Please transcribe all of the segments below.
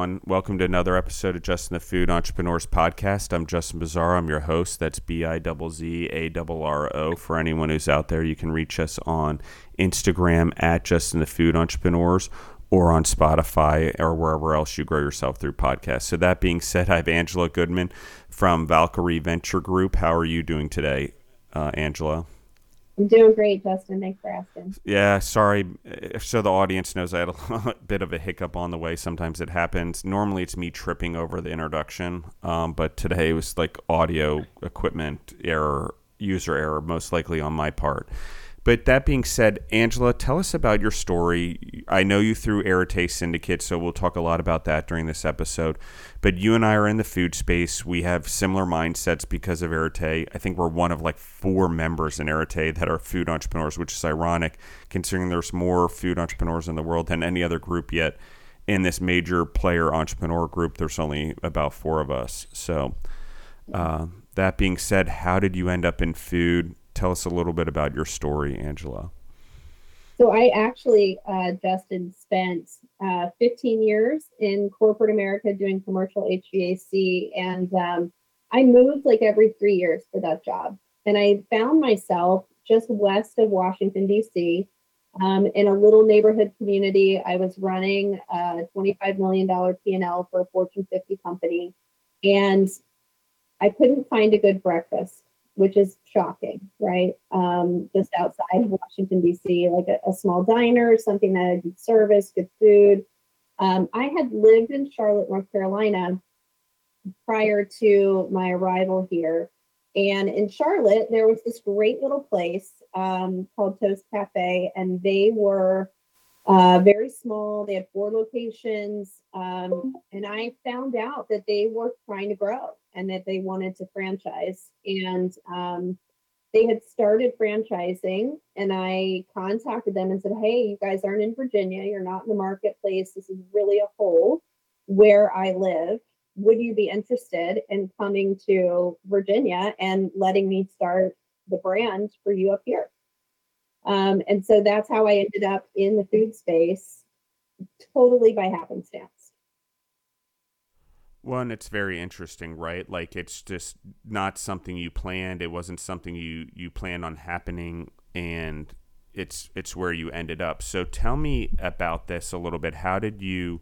Everyone. Welcome to another episode of Justin the Food Entrepreneurs Podcast. I'm Justin Bizzarro. I'm your host. That's B I Z Z A R R O. For anyone who's out there, you can reach us on Instagram at Justin the Food Entrepreneurs or on Spotify or wherever else you grow yourself through podcasts. So, that being said, I have Angela Goodman from Valkyrie Venture Group. How are you doing today, uh, Angela? I'm doing great, Justin. Thanks for asking. Yeah, sorry. So the audience knows I had a bit of a hiccup on the way. Sometimes it happens. Normally it's me tripping over the introduction, um, but today it was like audio equipment error, user error, most likely on my part. But that being said, Angela, tell us about your story. I know you through Arete Syndicate, so we'll talk a lot about that during this episode. But you and I are in the food space. We have similar mindsets because of Arete. I think we're one of like four members in Arete that are food entrepreneurs, which is ironic considering there's more food entrepreneurs in the world than any other group yet. In this major player entrepreneur group, there's only about four of us. So, uh, that being said, how did you end up in food? Tell us a little bit about your story, Angela. So I actually, uh, Justin, spent uh, 15 years in corporate America doing commercial HVAC, and um, I moved like every three years for that job. And I found myself just west of Washington D.C. Um, in a little neighborhood community. I was running a $25 million P&L for a Fortune 50 company, and I couldn't find a good breakfast which is shocking, right? Um, just outside of Washington, D.C., like a, a, small diner, something that had good service, good food. Um, I had lived in Charlotte, North Carolina prior to my arrival here. And in Charlotte, there was this great little place um, called Toast Cafe, and they were uh, very small. They had four locations. Um, and I found out that they were trying to grow and that they wanted to franchise. And um, they had started franchising, and I contacted them and said, Hey, you guys aren't in Virginia. You're not in the marketplace. This is really a hole where I live. Would you be interested in coming to Virginia and letting me start the brand for you up here? Um, and so that's how I ended up in the food space totally by happenstance. One, it's very interesting, right? Like it's just not something you planned. It wasn't something you you planned on happening, and it's it's where you ended up. So tell me about this a little bit. How did you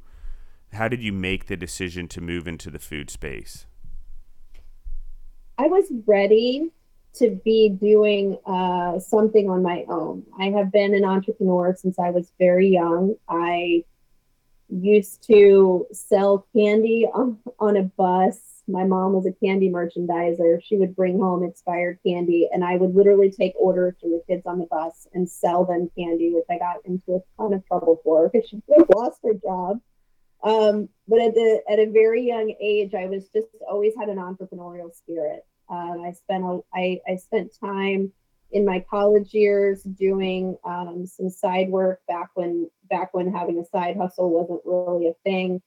how did you make the decision to move into the food space? I was ready to be doing uh, something on my own. I have been an entrepreneur since I was very young. I used to sell candy on, on a bus. My mom was a candy merchandiser. She would bring home expired candy, and I would literally take orders from the kids on the bus and sell them candy, which I got into a ton of trouble for because she lost her job. Um, but at the at a very young age, I was just always had an entrepreneurial spirit. Uh, I spent a, I, I spent time in my college years doing um, some side work back when back when having a side hustle wasn't really a thing.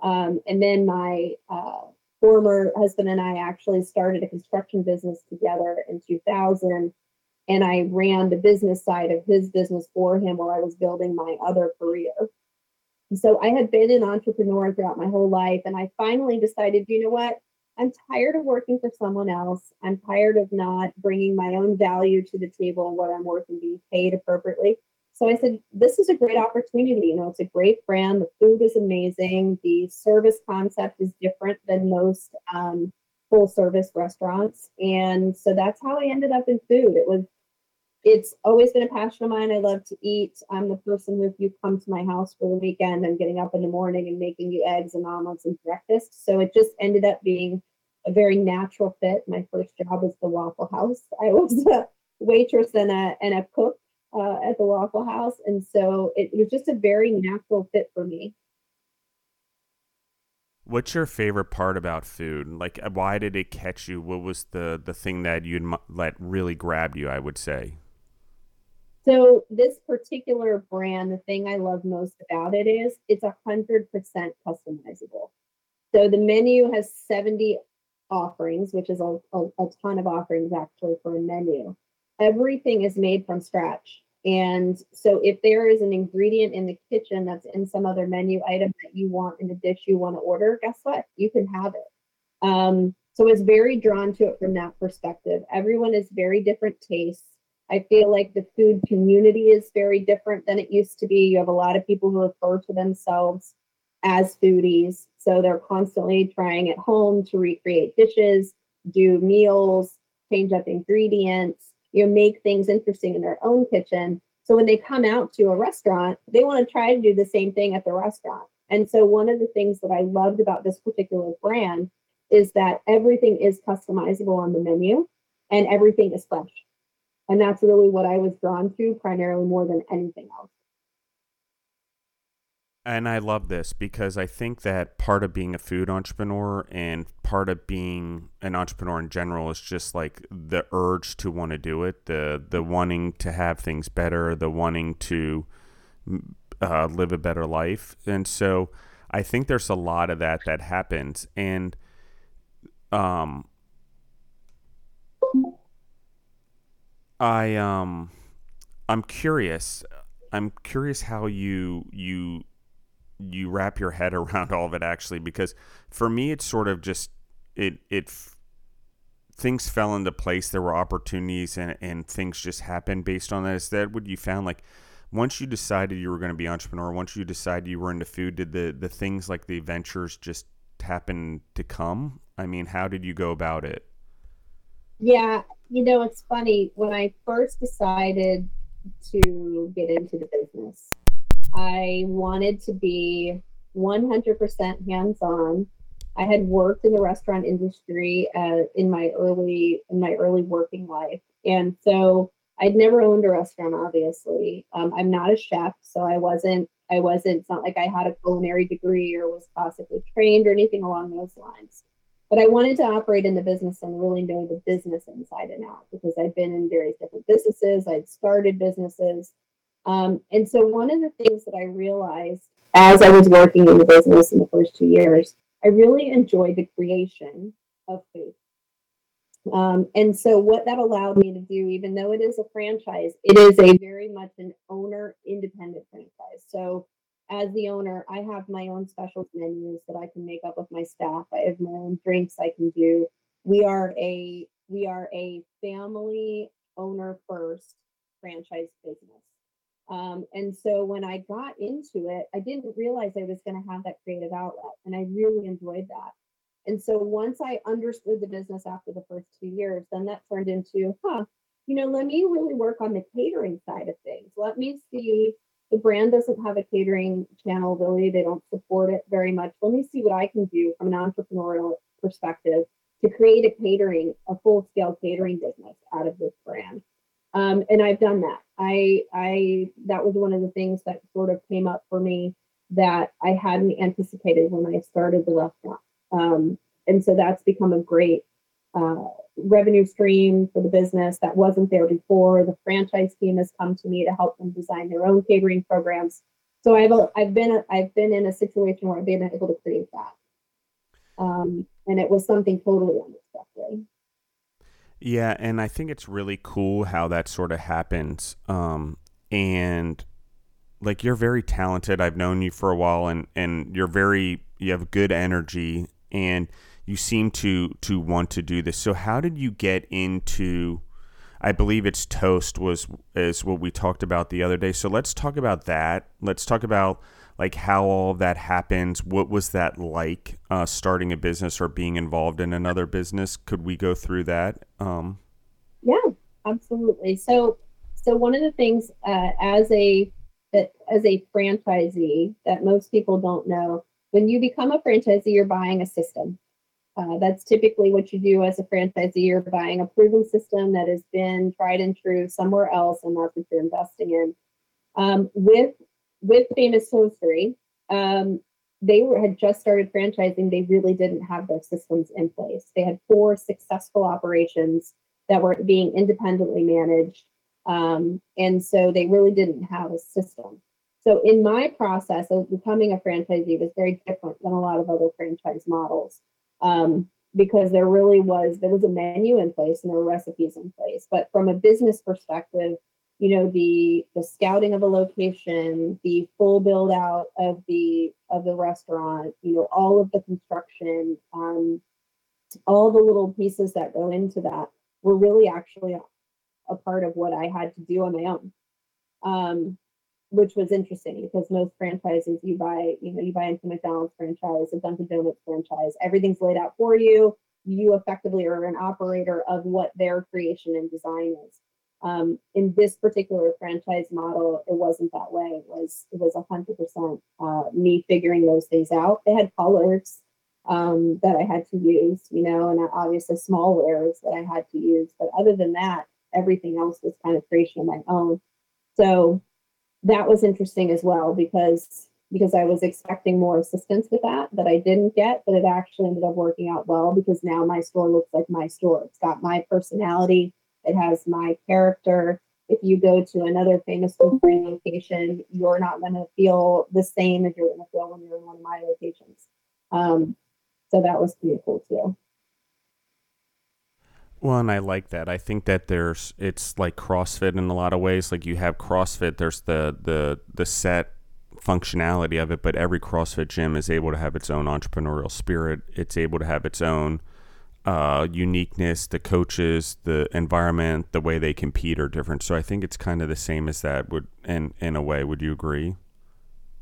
Um, and then my uh, former husband and I actually started a construction business together in 2000. And I ran the business side of his business for him while I was building my other career. So I had been an entrepreneur throughout my whole life. And I finally decided, you know what? I'm tired of working for someone else. I'm tired of not bringing my own value to the table and what I'm worth and being paid appropriately. So I said, this is a great opportunity. You know, it's a great brand. The food is amazing. The service concept is different than most um, full service restaurants. And so that's how I ended up in food. It was it's always been a passion of mine. I love to eat. I'm the person who, if you come to my house for the weekend, I'm getting up in the morning and making you eggs and omelets and breakfast. So it just ended up being a very natural fit. My first job was the Waffle House. I was a waitress and a and a cook uh, at the Waffle House, and so it, it was just a very natural fit for me. What's your favorite part about food? Like, why did it catch you? What was the the thing that you that really grabbed you? I would say. So this particular brand, the thing I love most about it is it's a hundred percent customizable. So the menu has 70 offerings, which is a, a, a ton of offerings actually for a menu. Everything is made from scratch. And so if there is an ingredient in the kitchen that's in some other menu item that you want in a dish you want to order, guess what? You can have it. Um, so I was very drawn to it from that perspective. Everyone is very different tastes. I feel like the food community is very different than it used to be. You have a lot of people who refer to themselves as foodies. So they're constantly trying at home to recreate dishes, do meals, change up ingredients, you know, make things interesting in their own kitchen. So when they come out to a restaurant, they want to try to do the same thing at the restaurant. And so one of the things that I loved about this particular brand is that everything is customizable on the menu and everything is fresh. And that's really what I was drawn to primarily more than anything else. And I love this because I think that part of being a food entrepreneur and part of being an entrepreneur in general is just like the urge to want to do it, the the wanting to have things better, the wanting to uh, live a better life. And so I think there's a lot of that that happens and um I um I'm curious. I'm curious how you you you wrap your head around all of it actually because for me it's sort of just it it things fell into place there were opportunities and and things just happened based on that. Is that what you found? Like once you decided you were going to be entrepreneur once you decided you were into food did the the things like the adventures just happen to come? I mean how did you go about it? Yeah you know it's funny when i first decided to get into the business I wanted to be 100% hands on. I had worked in the restaurant industry uh, in my early in my early working life, and so I'd never owned a restaurant. Obviously, um, I'm not a chef, so I wasn't. I wasn't. It's not like I had a culinary degree or was classically trained or anything along those lines. But I wanted to operate in the business and really know the business inside and out because I'd been in various different businesses. I'd started businesses. Um, and so one of the things that I realized as I was working in the business in the first two years, I really enjoyed the creation of food. Um, and so what that allowed me to do, even though it is a franchise, it is a very much an owner independent franchise. So as the owner, I have my own special menus that I can make up with my staff. I have my own drinks I can do. We are a we are a family owner first franchise business. Um, and so when I got into it, I didn't realize I was going to have that creative outlet. And I really enjoyed that. And so once I understood the business after the first two years, then that turned into, huh, you know, let me really work on the catering side of things. Let me see the brand doesn't have a catering channel really. They don't support it very much. Let me see what I can do from an entrepreneurial perspective to create a catering, a full scale catering business out of this brand. Um, and I've done that. I I that was one of the things that sort of came up for me that I hadn't anticipated when I started the restaurant. Um, and so that's become a great uh, revenue stream for the business that wasn't there before. The franchise team has come to me to help them design their own catering programs. So I've I've been I've been in a situation where I've been able to create that, um, and it was something totally unexpected. Yeah, and I think it's really cool how that sort of happens. Um, and like you're very talented. I've known you for a while, and and you're very you have good energy, and you seem to to want to do this. So how did you get into? I believe it's toast was is what we talked about the other day. So let's talk about that. Let's talk about like how all of that happens. What was that like uh, starting a business or being involved in another business? Could we go through that? Um, yeah, absolutely. So, so one of the things uh, as a as a franchisee that most people don't know, when you become a franchisee, you're buying a system. Uh, that's typically what you do as a franchisee. You're buying a proven system that has been tried and true somewhere else, and that's what you're investing in. Um, with with Famous Toastery, um, they were, had just started franchising. They really didn't have their systems in place. They had four successful operations that were being independently managed. Um, and so they really didn't have a system. So in my process of becoming a franchisee was very different than a lot of other franchise models. Um, because there really was there was a menu in place and there were recipes in place. But from a business perspective, you know the the scouting of a location the full build out of the of the restaurant you know all of the construction um, all the little pieces that go into that were really actually a, part of what i had to do on my own um, which was interesting because most franchises you buy you know you buy into mcdonald's franchise a dunkin' donuts franchise everything's laid out for you you effectively are an operator of what their creation and design is um, in this particular franchise model, it wasn't that way. It was it was hundred percent uh, me figuring those things out. They had colors um, that I had to use, you know, and obviously small wares that I had to use. But other than that, everything else was kind of creation of my own. So that was interesting as well because because I was expecting more assistance with that that I didn't get, but it actually ended up working out well because now my store looks like my store. It's got my personality it has my character. If you go to another famous food location, you're not going to feel the same as you're going to feel when you're in one of my locations. Um, so that was pretty cool too. Well, and I like that. I think that there's it's like CrossFit in a lot of ways. Like you have CrossFit, there's the the the set functionality of it, but every CrossFit gym is able to have its own entrepreneurial spirit. It's able to have its own uh, uniqueness, the coaches, the environment, the way they compete are different. So I think it's kind of the same as that. Would in in a way, would you agree?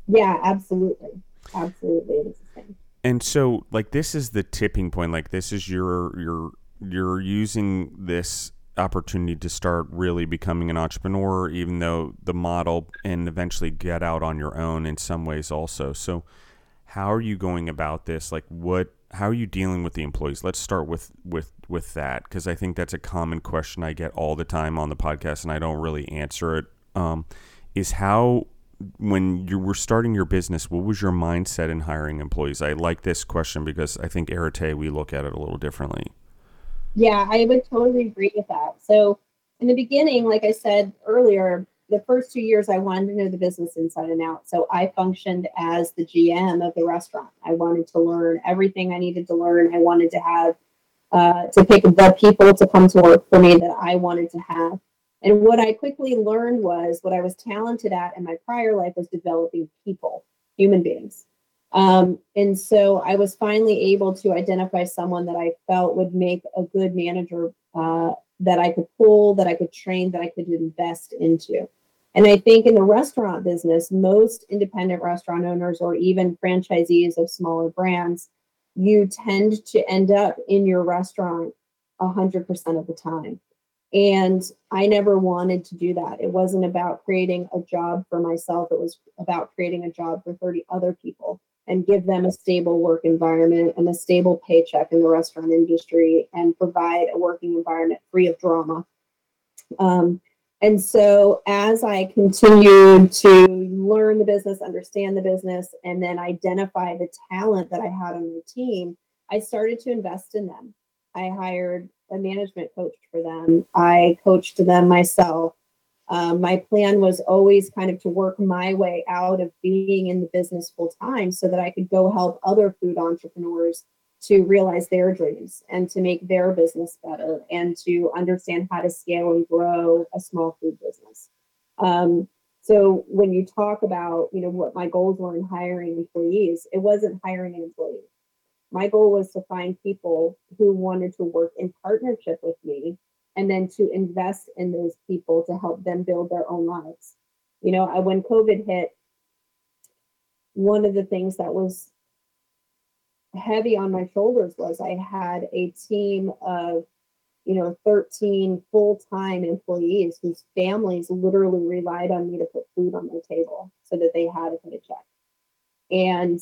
Yeah, absolutely, absolutely, it's the same. And so, like, this is the tipping point. Like, this is your your you're using this opportunity to start really becoming an entrepreneur, even though the model and eventually get out on your own in some ways also. So, how are you going about this? Like, what how are you dealing with the employees? Let's start with with with that because I think that's a common question I get all the time on the podcast, and I don't really answer it. Um, is how when you were starting your business, what was your mindset in hiring employees? I like this question because I think Arete we look at it a little differently. Yeah, I would totally agree with that. So in the beginning, like I said earlier, the first two years I wanted to know the business inside and out. So I functioned as the GM of the restaurant. I wanted to learn everything I needed to learn. I wanted to have uh, to pick the people to come to work for me that I wanted to have. And what I quickly learned was what I was talented at in my prior life was developing people, human beings. Um, and so I was finally able to identify someone that I felt would make a good manager uh, that I could pull, that I could train, that I could invest into. And I think in the restaurant business, most independent restaurant owners or even franchisees of smaller brands, you tend to end up in your restaurant 100% of the time. And I never wanted to do that. It wasn't about creating a job for myself, it was about creating a job for 30 other people and give them a stable work environment and a stable paycheck in the restaurant industry and provide a working environment free of drama. Um, and so, as I continued to learn the business, understand the business, and then identify the talent that I had on my team, I started to invest in them. I hired a management coach for them, I coached them myself. Um, my plan was always kind of to work my way out of being in the business full time so that I could go help other food entrepreneurs to realize their dreams and to make their business better and to understand how to scale and grow a small food business. Um, so when you talk about, you know, what my goals were in hiring employees, it wasn't hiring an employee. My goal was to find people who wanted to work in partnership with me and then to invest in those people to help them build their own lives. You know, I, when COVID hit, one of the things that was heavy on my shoulders was I had a team of, you know, 13 full time employees whose families literally relied on me to put food on their table so that they had a paycheck. And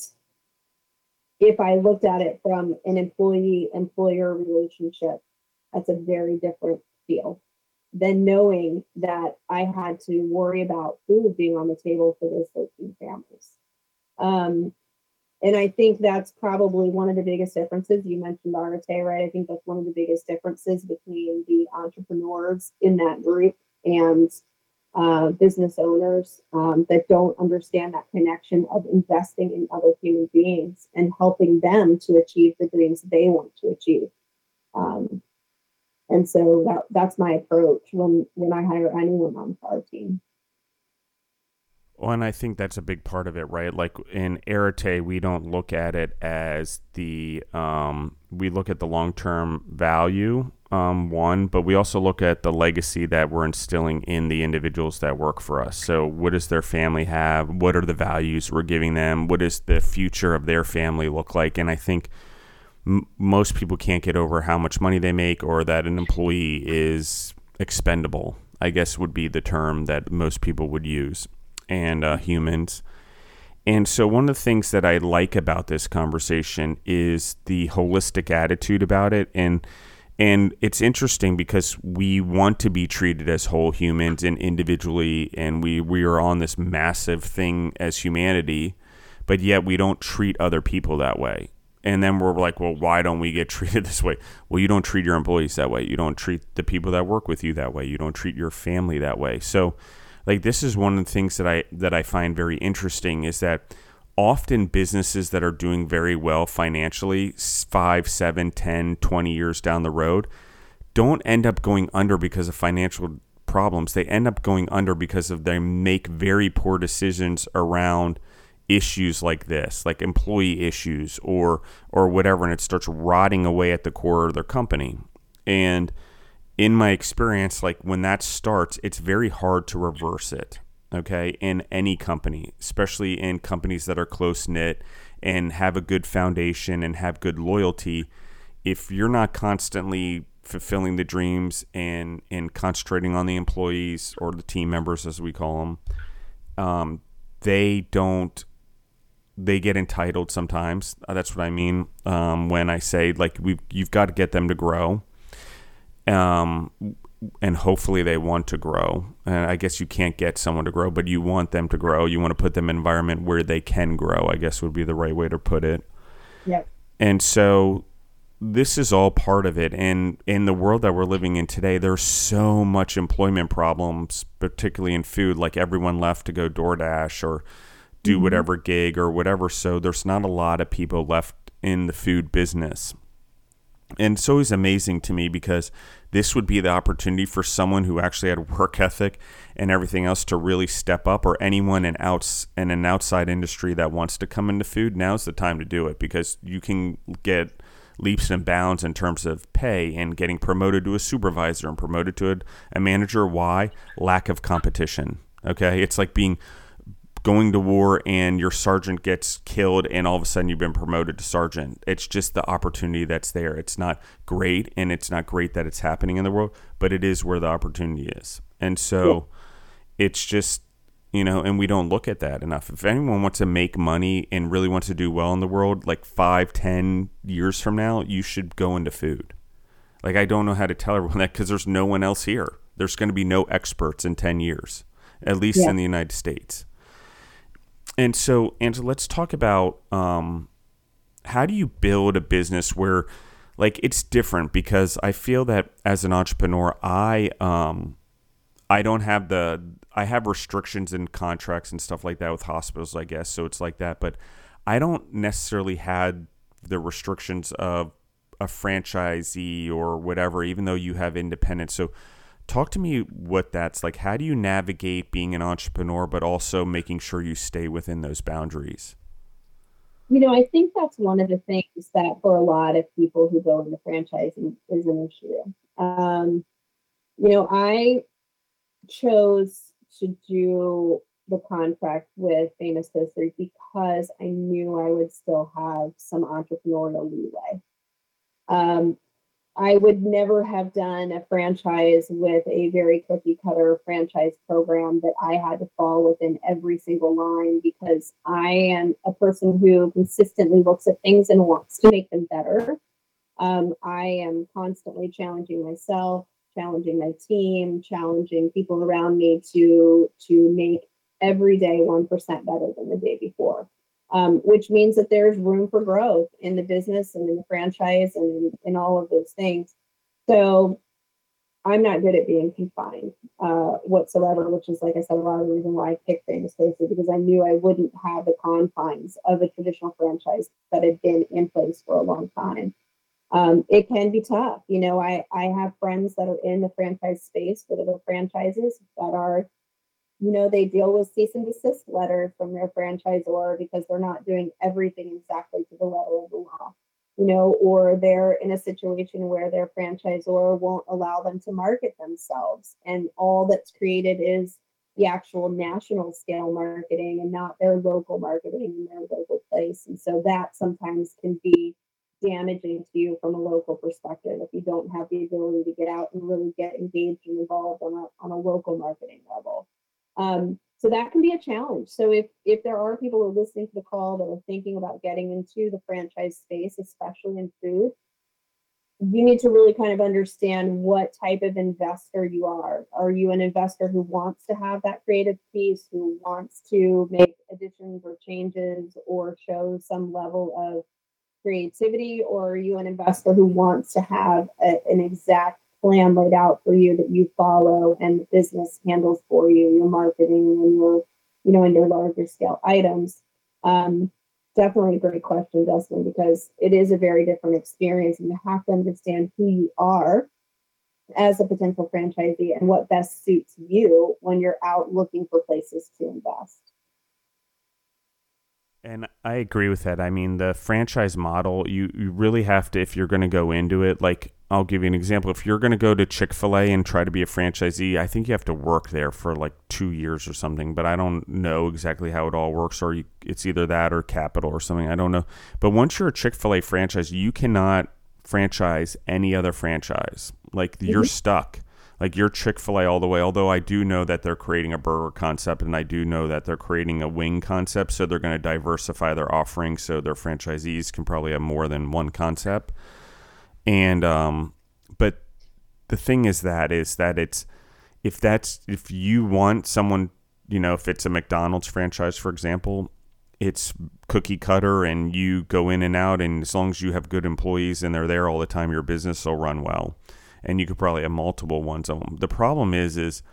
if I looked at it from an employee employer relationship, that's a very different feel than knowing that I had to worry about food being on the table for those 13 families. Um, and I think that's probably one of the biggest differences. You mentioned Arete, right? I think that's one of the biggest differences between the entrepreneurs in that group and uh, business owners um, that don't understand that connection of investing in other human beings and helping them to achieve the dreams they want to achieve. Um, And so that that's my approach when when I hire anyone on our team. Well, and I think that's a big part of it, right? Like in Arete, we don't look at it as the um, we look at the long term value um, one, but we also look at the legacy that we're instilling in the individuals that work for us. So, what does their family have? What are the values we're giving them? What does the future of their family look like? And I think most people can't get over how much money they make or that an employee is expendable. I guess would be the term that most people would use, and uh, humans. And so, one of the things that I like about this conversation is the holistic attitude about it. And and it's interesting because we want to be treated as whole humans and individually, and we, we are on this massive thing as humanity, but yet we don't treat other people that way. And then we're like, well, why don't we get treated this way? Well, you don't treat your employees that way. You don't treat the people that work with you that way. You don't treat your family that way. So, like, this is one of the things that I that I find very interesting is that often businesses that are doing very well financially, five, seven, 10, 20 years down the road, don't end up going under because of financial problems. They end up going under because of they make very poor decisions around issues like this, like employee issues or or whatever, and it starts rotting away at the core of their company. And in my experience, like when that starts, it's very hard to reverse it okay, in any company, especially in companies that are close knit and have a good foundation and have good loyalty. If you're not constantly fulfilling the dreams and and concentrating on the employees or the team members as we call them, um, they don't. They get entitled sometimes. Uh, that's what I mean um, when I say like we you've got to get them to grow. Um, and hopefully they want to grow. And I guess you can't get someone to grow, but you want them to grow. You want to put them in an environment where they can grow, I guess would be the right way to put it. Yep. And so this is all part of it. And in the world that we're living in today, there's so much employment problems, particularly in food. Like everyone left to go DoorDash or do whatever gig or whatever. So there's not a lot of people left in the food business. And it's always amazing to me because this would be the opportunity for someone who actually had work ethic and everything else to really step up, or anyone in outs in an outside industry that wants to come into food. Now's the time to do it because you can get leaps and bounds in terms of pay and getting promoted to a supervisor and promoted to a, a manager. Why? Lack of competition. Okay, it's like being going to war and your sergeant gets killed and all of a sudden you've been promoted to sergeant. It's just the opportunity that's there. It's not great and it's not great that it's happening in the world, but it is where the opportunity is. And so it's just you know, and we don't look at that enough. If anyone wants to make money and really wants to do well in the world, like five, ten years from now, you should go into food. Like I don't know how to tell everyone that because there's no one else here. There's going to be no experts in ten years, at least yeah. in the United States and so, Angela, let's talk about um, how do you build a business where, like, it's different because I feel that as an entrepreneur, I um, I don't have the I have restrictions and contracts and stuff like that with hospitals, I guess. So it's like that, but I don't necessarily had the restrictions of a franchisee or whatever, even though you have independence. So Talk to me what that's like. How do you navigate being an entrepreneur, but also making sure you stay within those boundaries? You know, I think that's one of the things that for a lot of people who go into franchising is an issue. Um, you know, I chose to do the contract with Famous Toastery because I knew I would still have some entrepreneurial leeway. Um, I would never have done a franchise with a very cookie cutter franchise program that I had to fall within every single line because I am a person who consistently looks at things and wants to make them better. Um, I am constantly challenging myself, challenging my team, challenging people around me to to make every day one percent better than the day before um, which means that there's room for growth in the business and in the franchise and in, in all of those things. So I'm not good at being confined uh, whatsoever, which is, like I said, a lot of the reason why I picked Famous Faces because I knew I wouldn't have the confines of a traditional franchise that had been in place for a long time. um, it can be tough. You know, I, I have friends that are in the franchise space with other franchises that are, you know, they deal with cease and desist letters from their franchisor because they're not doing everything exactly to the letter of the law, you know, or they're in a situation where their franchisor won't allow them to market themselves. And all that's created is the actual national scale marketing and not their local marketing in their local place. And so that sometimes can be damaging to you from a local perspective if you don't have the ability to get out and really get engaged and involved on a, on a local marketing level. Um, so that can be a challenge. So if if there are people who are listening to the call that are thinking about getting into the franchise space, especially in food, you need to really kind of understand what type of investor you are. Are you an investor who wants to have that creative piece, who wants to make additions or changes or show some level of creativity, or are you an investor who wants to have a, an exact plan laid out for you that you follow and the business handles for you, your marketing and your, you know, and your larger scale items? Um, definitely a great question, Dustin, because it is a very different experience and you have to understand who you are as a potential franchisee and what best suits you when you're out looking for places to invest. And I agree with that. I mean, the franchise model, you, you really have to, if you're going to go into it, like, I'll give you an example. If you're going to go to Chick fil A and try to be a franchisee, I think you have to work there for like two years or something, but I don't know exactly how it all works, or you, it's either that or capital or something. I don't know. But once you're a Chick fil A franchise, you cannot franchise any other franchise. Like, mm-hmm. you're stuck like your Chick fil A all the way. Although I do know that they're creating a burger concept and I do know that they're creating a wing concept. So they're going to diversify their offering so their franchisees can probably have more than one concept. And, um, but the thing is that, is that it's, if that's, if you want someone, you know, if it's a McDonald's franchise, for example, it's cookie cutter and you go in and out and as long as you have good employees and they're there all the time your business will run well and you could probably have multiple ones of them. The problem is, is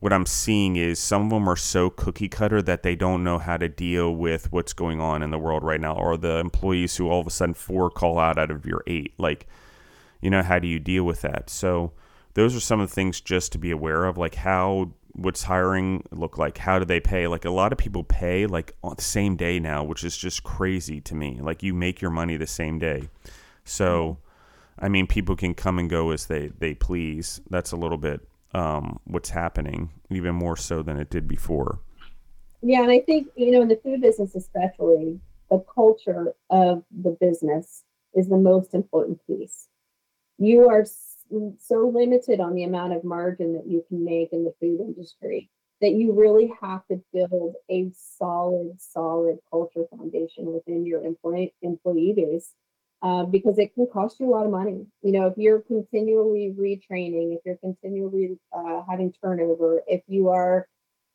what I'm seeing is some of them are so cookie cutter that they don't know how to deal with what's going on in the world right now, or the employees who all of a sudden four call out out of your eight. Like, you know, how do you deal with that? So those are some of the things just to be aware of, like how what's hiring look like how do they pay like a lot of people pay like on the same day now which is just crazy to me like you make your money the same day so I mean, people can come and go as they, they please. That's a little bit um, what's happening, even more so than it did before. Yeah, and I think, you know, in the food business, especially, the culture of the business is the most important piece. You are so limited on the amount of margin that you can make in the food industry that you really have to build a solid, solid culture foundation within your employee employee base uh, because it can cost you a lot of money. You know, if you're continually retraining, if you're continually uh, having turnover, if you are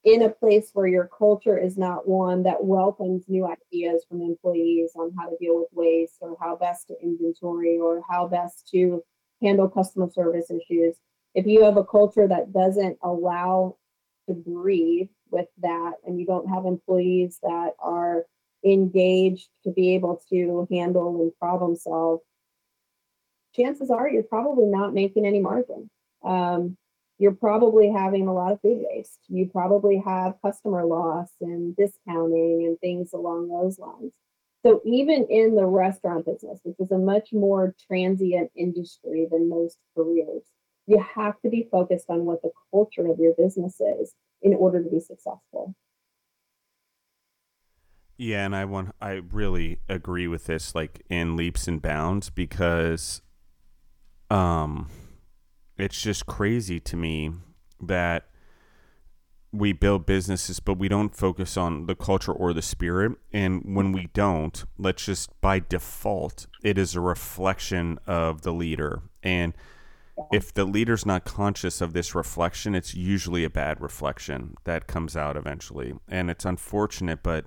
in a place where your culture is not one that welcomes new ideas from employees on how to deal with waste or how best to inventory or how best to handle customer service issues, if you have a culture that doesn't allow to breathe with that and you don't have employees that are engaged to be able to handle and problem solve, chances are you're probably not making any margin. Um, you're probably having a lot of food waste. You probably have customer loss and discounting and things along those lines. So even in the restaurant business, which is a much more transient industry than most careers, you have to be focused on what the culture of your business is in order to be successful. Yeah, and I want I really agree with this like in leaps and bounds because um it's just crazy to me that we build businesses but we don't focus on the culture or the spirit. And when we don't let's just by default it is a reflection of the leader. And if the leader's not conscious of this reflection it's usually a bad reflection that comes out eventually. And it's unfortunate but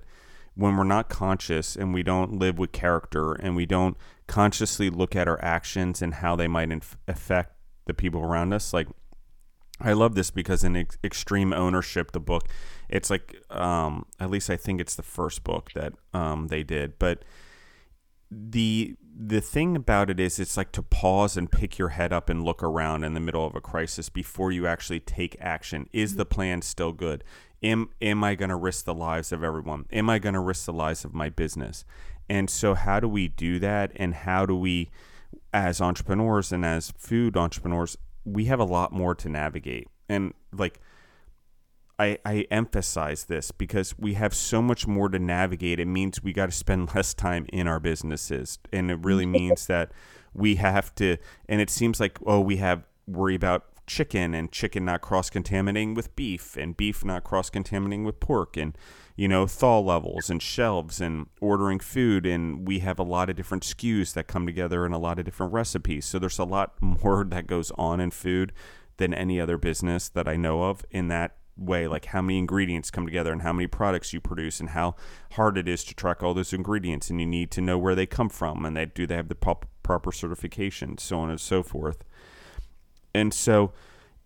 when we're not conscious and we don't live with character and we don't consciously look at our actions and how they might inf- affect the people around us like i love this because in ex- extreme ownership the book it's like um, at least i think it's the first book that um, they did but the the thing about it is it's like to pause and pick your head up and look around in the middle of a crisis before you actually take action. Is the plan still good am am i going to risk the lives of everyone am i going to risk the lives of my business and so how do we do that and how do we as entrepreneurs and as food entrepreneurs we have a lot more to navigate and like I, I emphasize this because we have so much more to navigate. It means we got to spend less time in our businesses. And it really means that we have to, and it seems like, oh, we have worry about chicken and chicken not cross contaminating with beef and beef not cross contaminating with pork and, you know, thaw levels and shelves and ordering food. And we have a lot of different SKUs that come together in a lot of different recipes. So there's a lot more that goes on in food than any other business that I know of in that way like how many ingredients come together and how many products you produce and how hard it is to track all those ingredients and you need to know where they come from and they do they have the proper certification so on and so forth and so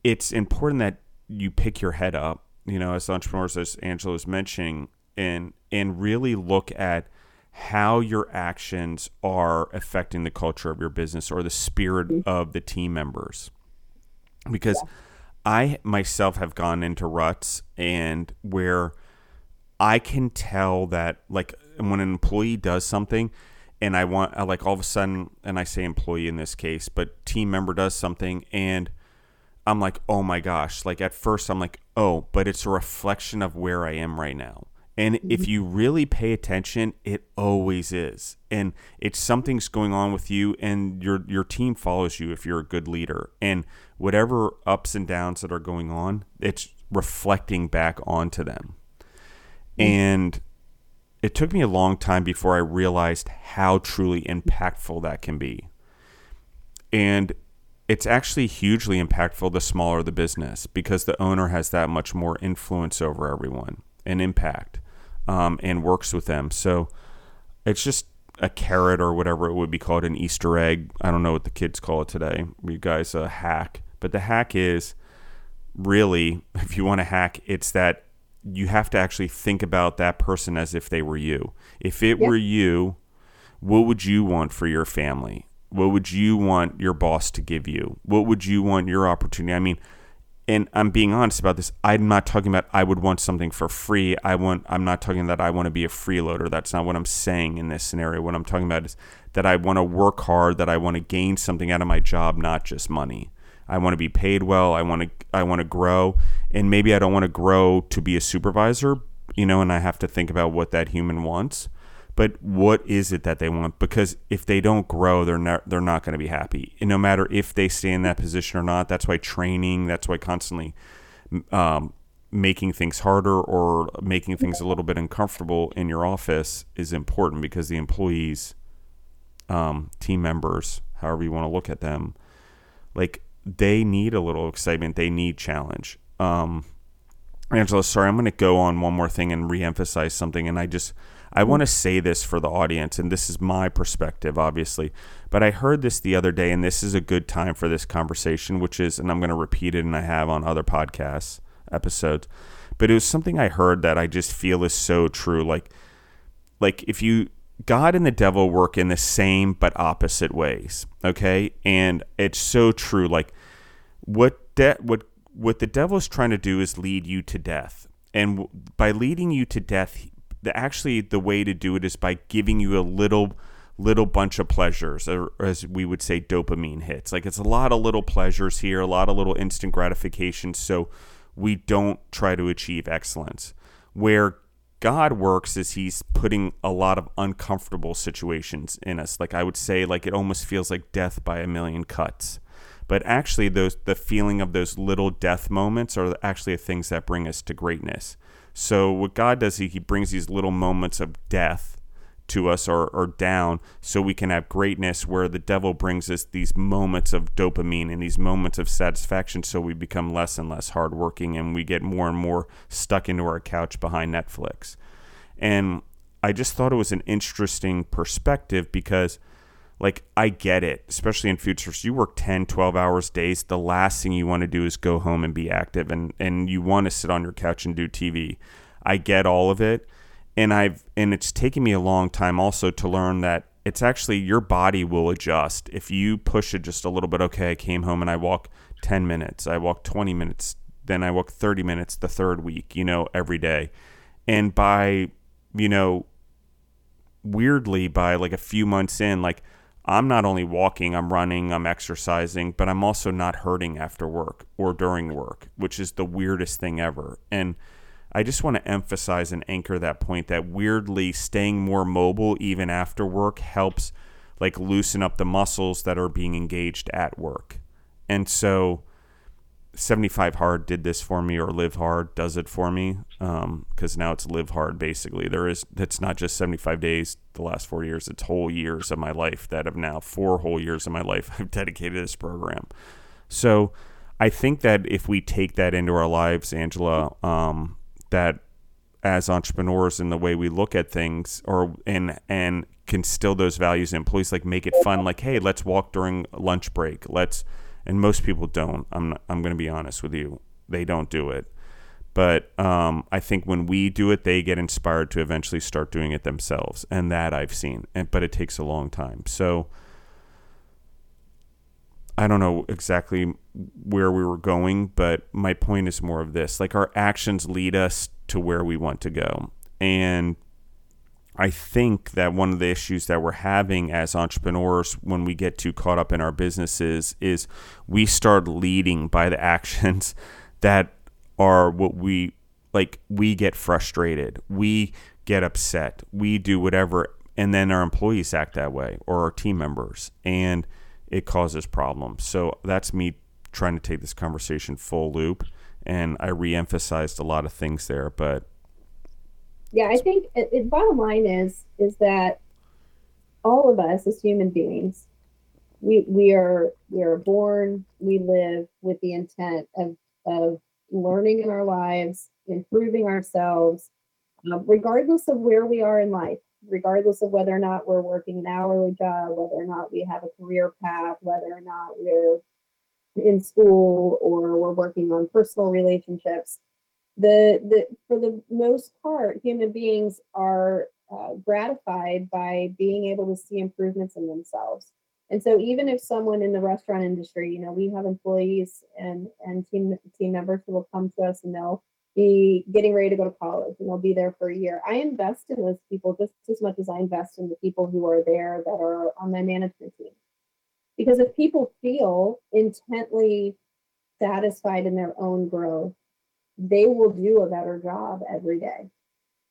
it's important that you pick your head up you know as entrepreneurs as angela was mentioning and and really look at how your actions are affecting the culture of your business or the spirit mm-hmm. of the team members because yeah I myself have gone into ruts and where I can tell that like when an employee does something and I want I like all of a sudden and I say employee in this case, but team member does something and I'm like, "Oh my gosh." Like at first I'm like, "Oh, but it's a reflection of where I am right now." And mm-hmm. if you really pay attention, it always is. And it's something's going on with you and your your team follows you if you're a good leader. And whatever ups and downs that are going on, it's reflecting back onto them. Mm-hmm. And it took me a long time before I realized how truly impactful that can be. And it's actually hugely impactful the smaller the business because the owner has that much more influence over everyone and impact um, and works with them. So it's just a carrot or whatever it would be called, an Easter egg. I don't know what the kids call it today. You guys a hack, but the hack is really, if you want to hack, it's that you have to actually think about that person as if they were you. If it were you, what would you want for your family? What would you want your boss to give you? What would you want your opportunity? I mean, and I'm being honest about this. I'm not talking about I would want something for free. I want I'm not talking that I want to be a freeloader. That's not what I'm saying in this scenario. What I'm talking about is that I want to work hard, that I want to gain something out of my job, not just money. I want to be paid well. I want to I want to grow, and maybe I don't want to grow to be a supervisor, you know, and I have to think about what that human wants but what is it that they want? Because if they don't grow, they're not they're not going to be happy. And no matter if they stay in that position or not, that's why training, that's why constantly um, making things harder or making things a little bit uncomfortable in your office is important because the employees, um, team members, however you want to look at them, like they need a little excitement. They need challenge. Um, Angela, sorry, I'm going to go on one more thing and reemphasize something, and I just I want to say this for the audience, and this is my perspective, obviously, but I heard this the other day, and this is a good time for this conversation, which is, and I'm going to repeat it, and I have on other podcasts episodes, but it was something I heard that I just feel is so true. Like, like if you God and the devil work in the same but opposite ways, okay, and it's so true. Like, what de- what what the devil is trying to do is lead you to death, and by leading you to death, the actually the way to do it is by giving you a little little bunch of pleasures or as we would say dopamine hits. Like it's a lot of little pleasures here a lot of little instant gratification so we don't try to achieve excellence. Where god works is he's putting a lot of uncomfortable situations in us. Like i would say like it almost feels like death by a million cuts but actually those the feeling of those little death moments are actually the things that bring us to greatness so what God does, he, he brings these little moments of death to us or, or down so we can have greatness where the devil brings us these moments of dopamine and these moments of satisfaction so we become less and less hardworking and we get more and more stuck into our couch behind Netflix. And I just thought it was an interesting perspective because – like I get it, especially in service. You work 10, 12 hours days. The last thing you want to do is go home and be active and, and you want to sit on your couch and do TV. I get all of it. And I've and it's taken me a long time also to learn that it's actually your body will adjust if you push it just a little bit. Okay, I came home and I walk 10 minutes, I walk 20 minutes, then I walk 30 minutes the third week, you know, every day. And by, you know, weirdly, by like a few months in, like I'm not only walking, I'm running, I'm exercising, but I'm also not hurting after work or during work, which is the weirdest thing ever. And I just want to emphasize and anchor that point that weirdly staying more mobile even after work helps like loosen up the muscles that are being engaged at work. And so 75 hard did this for me or live hard does it for me because um, now it's live hard basically. There is it's not just 75 days the last four years it's whole years of my life that have now four whole years of my life i've dedicated to this program. So i think that if we take that into our lives angela um, that as entrepreneurs in the way we look at things or and and can still those values in employees like make it fun like hey let's walk during lunch break let's and most people don't. I'm not, I'm going to be honest with you, they don't do it. But um, I think when we do it, they get inspired to eventually start doing it themselves, and that I've seen. And but it takes a long time. So I don't know exactly where we were going, but my point is more of this: like our actions lead us to where we want to go, and I think that one of the issues that we're having as entrepreneurs when we get too caught up in our businesses is we start leading by the actions that are what we like we get frustrated we get upset we do whatever and then our employees act that way or our team members and it causes problems. So that's me trying to take this conversation full loop and i re-emphasized a lot of things there but yeah, I think it, it, bottom line is is that all of us as human beings, we we are we are born, we live with the intent of of learning in our lives, improving ourselves, uh, regardless of where we are in life, regardless of whether or not we're working an hourly job, whether or not we have a career path, whether or not we're in school or we're working on personal relationships the, the for the most part, human beings are uh, gratified by being able to see improvements in themselves. And so, even if someone in the restaurant industry, you know, we have employees and and team team members who will come to us and they'll be getting ready to go to college and they'll be there for a year. I invest in those people just as much as I invest in the people who are there that are on my management team. Because if people feel intently satisfied in their own growth they will do a better job every day.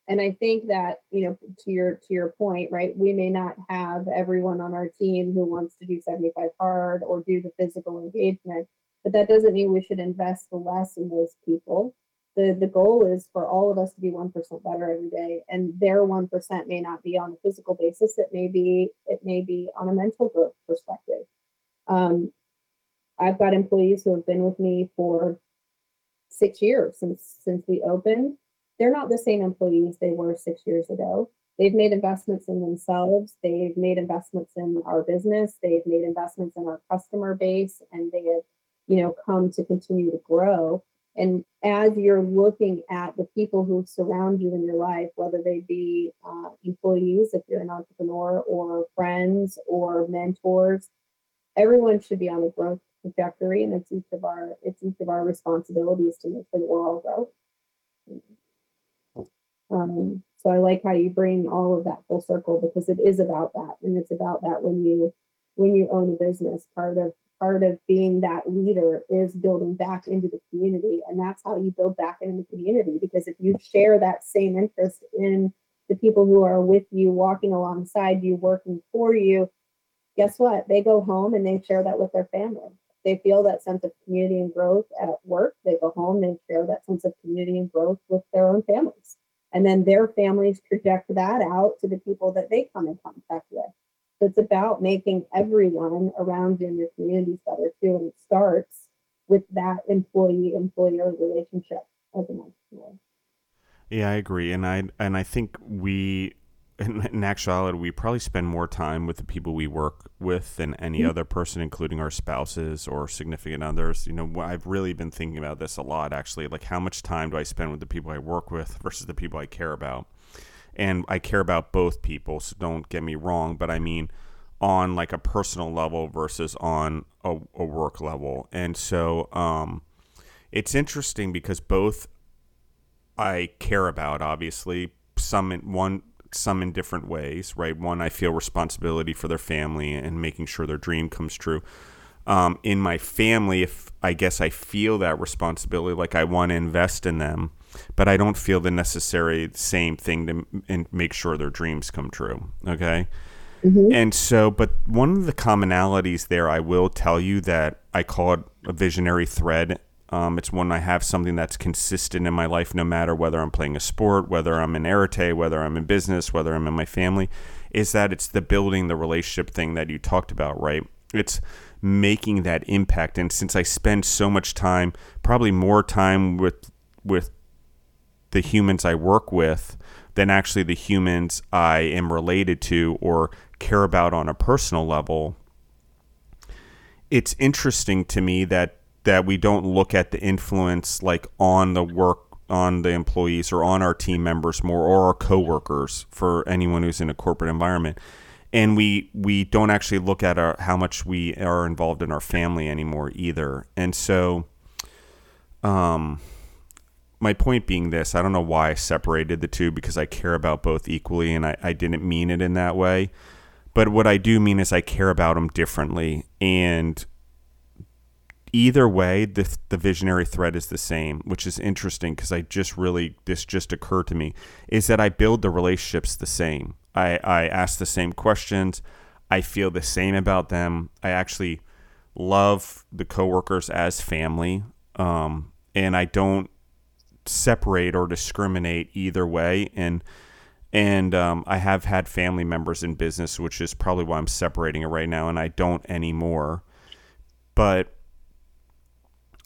And i think that you know to your to your point right we may not have everyone on our team who wants to do 75 hard or do the physical engagement but that doesn't mean we should invest the less in those people. The the goal is for all of us to be 1% better every day and their 1% may not be on a physical basis it may be it may be on a mental growth perspective. Um, i've got employees who have been with me for six years since since we opened. They're not the same employees they were six years ago. They've made investments in themselves. They've made investments in our business. They've made investments in our customer base, and they have, you know, come to continue to grow. And as you're looking at the people who surround you in your life, whether they be uh, employees, if you're an entrepreneur, or friends, or mentors, everyone should be on a growth trajectory, and it's each of our it's each of our responsibilities to make sure that we're all grow. Um, so I like how you bring all of that full circle because it is about that, and it's about that when you when you own a business. Part of part of being that leader is building back into the community, and that's how you build back into the community. Because if you share that same interest in the people who are with you, walking alongside you, working for you, guess what? They go home and they share that with their family they feel that sense of community and growth at work. They go home, they share that sense of community and growth with their own families. And then their families project that out to the people that they come in contact with. So it's about making everyone around you in your communities better too. And it starts with that employee employer relationship as an entrepreneur. Yeah, I agree. And I and I think we in, in, actuality, we probably spend more time with the people we work with than any mm-hmm. other person, including our spouses or significant others. You know, I've really been thinking about this a lot, actually. Like, how much time do I spend with the people I work with versus the people I care about? and I care about both people. So don't get me wrong, but I mean on like a personal level versus on a, a work level. And so um, it's interesting because both I care about, obviously, some in one some in different ways, right? One, I feel responsibility for their family and making sure their dream comes true. Um, in my family, if I guess I feel that responsibility, like I want to invest in them, but I don't feel the necessary same thing to and make sure their dreams come true. Okay. Mm-hmm. And so, but one of the commonalities there, I will tell you that I call it a visionary thread. Um, it's when I have something that's consistent in my life, no matter whether I'm playing a sport, whether I'm in Arete, whether I'm in business, whether I'm in my family, is that it's the building the relationship thing that you talked about, right? It's making that impact. And since I spend so much time, probably more time with with the humans I work with than actually the humans I am related to or care about on a personal level, it's interesting to me that that we don't look at the influence like on the work on the employees or on our team members more or our coworkers for anyone who's in a corporate environment. And we we don't actually look at our, how much we are involved in our family anymore either. And so um my point being this i don't know why i separated the two because i care about both equally and i, I didn't mean it in that way. But what I do mean is I care about them differently. And either way, the, the visionary thread is the same, which is interesting because I just really, this just occurred to me, is that I build the relationships the same. I, I ask the same questions. I feel the same about them. I actually love the coworkers as family. Um, and I don't separate or discriminate either way. And and um, I have had family members in business, which is probably why I'm separating it right now, and I don't anymore. But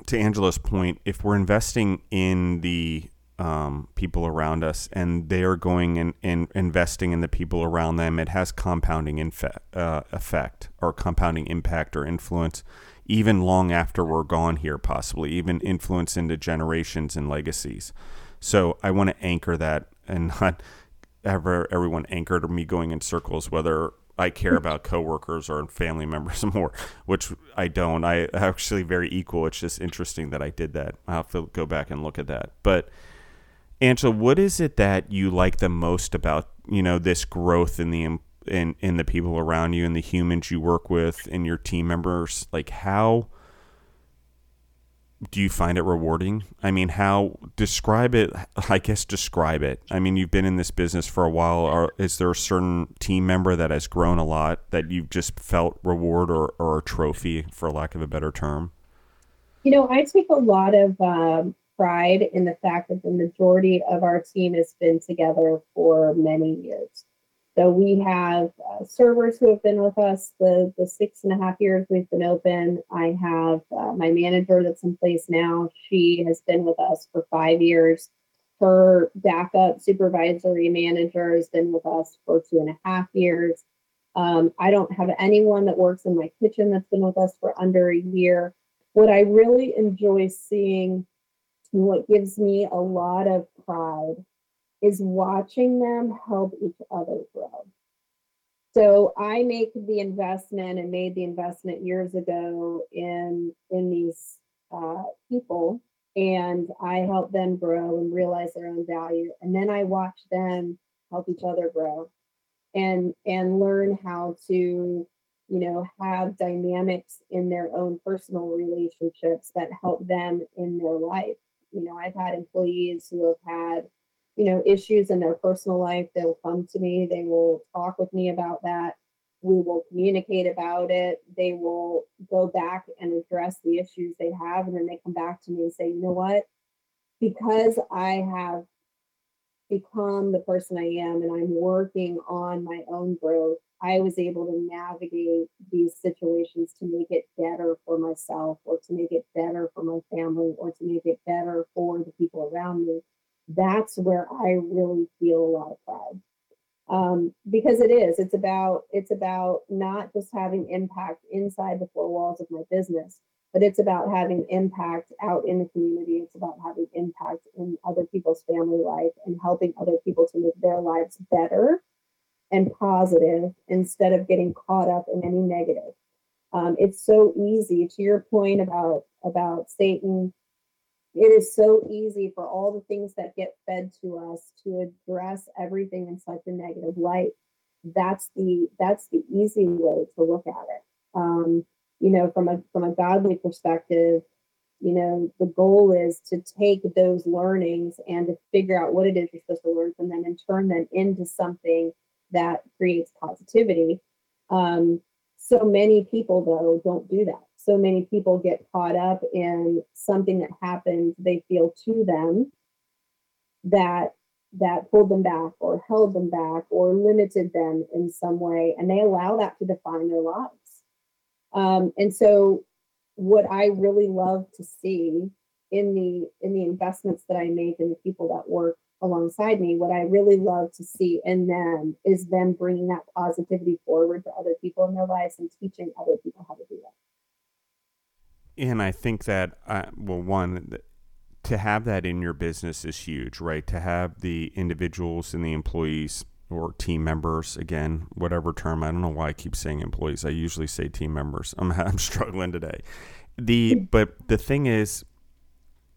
to Angela's point, if we're investing in the um, people around us and they are going and, investing in the people around them, it has compounding infe- uh, effect or compounding impact or influence even long after we're gone here, possibly, even influence into generations and legacies. So I want to anchor that and not ever everyone anchored or me going in circles whether I care about coworkers or family members more, which I don't. I actually very equal. It's just interesting that I did that. I'll have to go back and look at that. But Angela, what is it that you like the most about you know this growth in the in in the people around you and the humans you work with and your team members? Like how do you find it rewarding? I mean, how describe it? I guess describe it. I mean, you've been in this business for a while. Or is there a certain team member that has grown a lot that you've just felt reward or, or a trophy, for lack of a better term? You know, I take a lot of um, pride in the fact that the majority of our team has been together for many years. So we have uh, servers who have been with us the, the six and a half years we've been open. I have uh, my manager that's in place now. She has been with us for five years. Her backup supervisory manager has been with us for two and a half years. Um, I don't have anyone that works in my kitchen that's been with us for under a year. What I really enjoy seeing and what gives me a lot of pride is watching them help each other grow. So I make the investment and made the investment years ago in in these uh, people, and I help them grow and realize their own value, and then I watch them help each other grow, and and learn how to you know have dynamics in their own personal relationships that help them in their life. You know, I've had employees who have had you know, issues in their personal life, they will come to me, they will talk with me about that. We will communicate about it. They will go back and address the issues they have. And then they come back to me and say, you know what? Because I have become the person I am and I'm working on my own growth, I was able to navigate these situations to make it better for myself or to make it better for my family or to make it better for the people around me that's where I really feel a lot of pride. Um, because it is, it's about it's about not just having impact inside the four walls of my business, but it's about having impact out in the community. It's about having impact in other people's family life and helping other people to live their lives better and positive instead of getting caught up in any negative. Um, it's so easy to your point about about Satan. It is so easy for all the things that get fed to us to address everything in such a negative light. That's the that's the easy way to look at it. Um, you know, from a from a godly perspective, you know, the goal is to take those learnings and to figure out what it is you're supposed to learn from them and turn them into something that creates positivity. Um, so many people, though, don't do that. So many people get caught up in something that happened, they feel to them that that pulled them back or held them back or limited them in some way and they allow that to define their lives um, and so what i really love to see in the in the investments that i make and the people that work alongside me, what I really love to see in them is them bringing that positivity forward to other people in their lives and teaching other people how to do that. And I think that, uh, well, one, to have that in your business is huge, right? To have the individuals and the employees or team members, again, whatever term, I don't know why I keep saying employees. I usually say team members. I'm, I'm struggling today. The, but the thing is,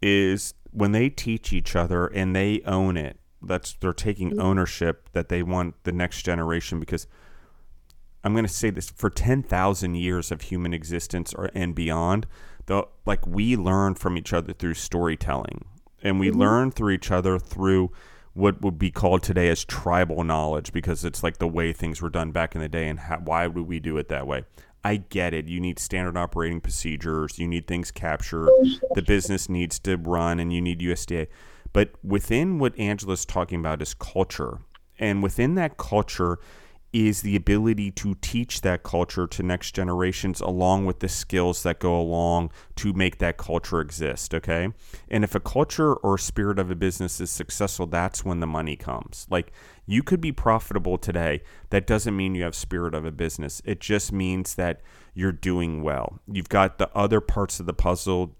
is when they teach each other and they own it, that's they're taking mm-hmm. ownership that they want the next generation because I'm going to say this for 10,000 years of human existence or and beyond, the like we learn from each other through storytelling and we mm-hmm. learn through each other through what would be called today as tribal knowledge because it's like the way things were done back in the day and how, why would we do it that way I get it. You need standard operating procedures. You need things captured. The business needs to run, and you need USDA. But within what Angela's talking about is culture, and within that culture is the ability to teach that culture to next generations along with the skills that go along to make that culture exist okay and if a culture or spirit of a business is successful that's when the money comes like you could be profitable today. That doesn't mean you have spirit of a business. It just means that you're doing well. You've got the other parts of the puzzle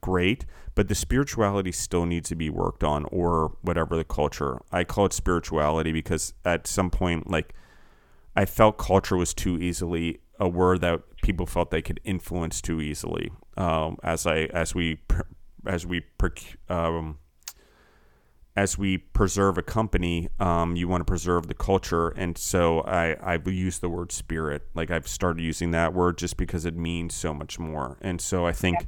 great, but the spirituality still needs to be worked on or whatever the culture. I call it spirituality because at some point like I felt culture was too easily a word that people felt they could influence too easily. Um, as I as we as we um, as we preserve a company, um, you want to preserve the culture, and so I I use the word spirit. Like I've started using that word just because it means so much more, and so I think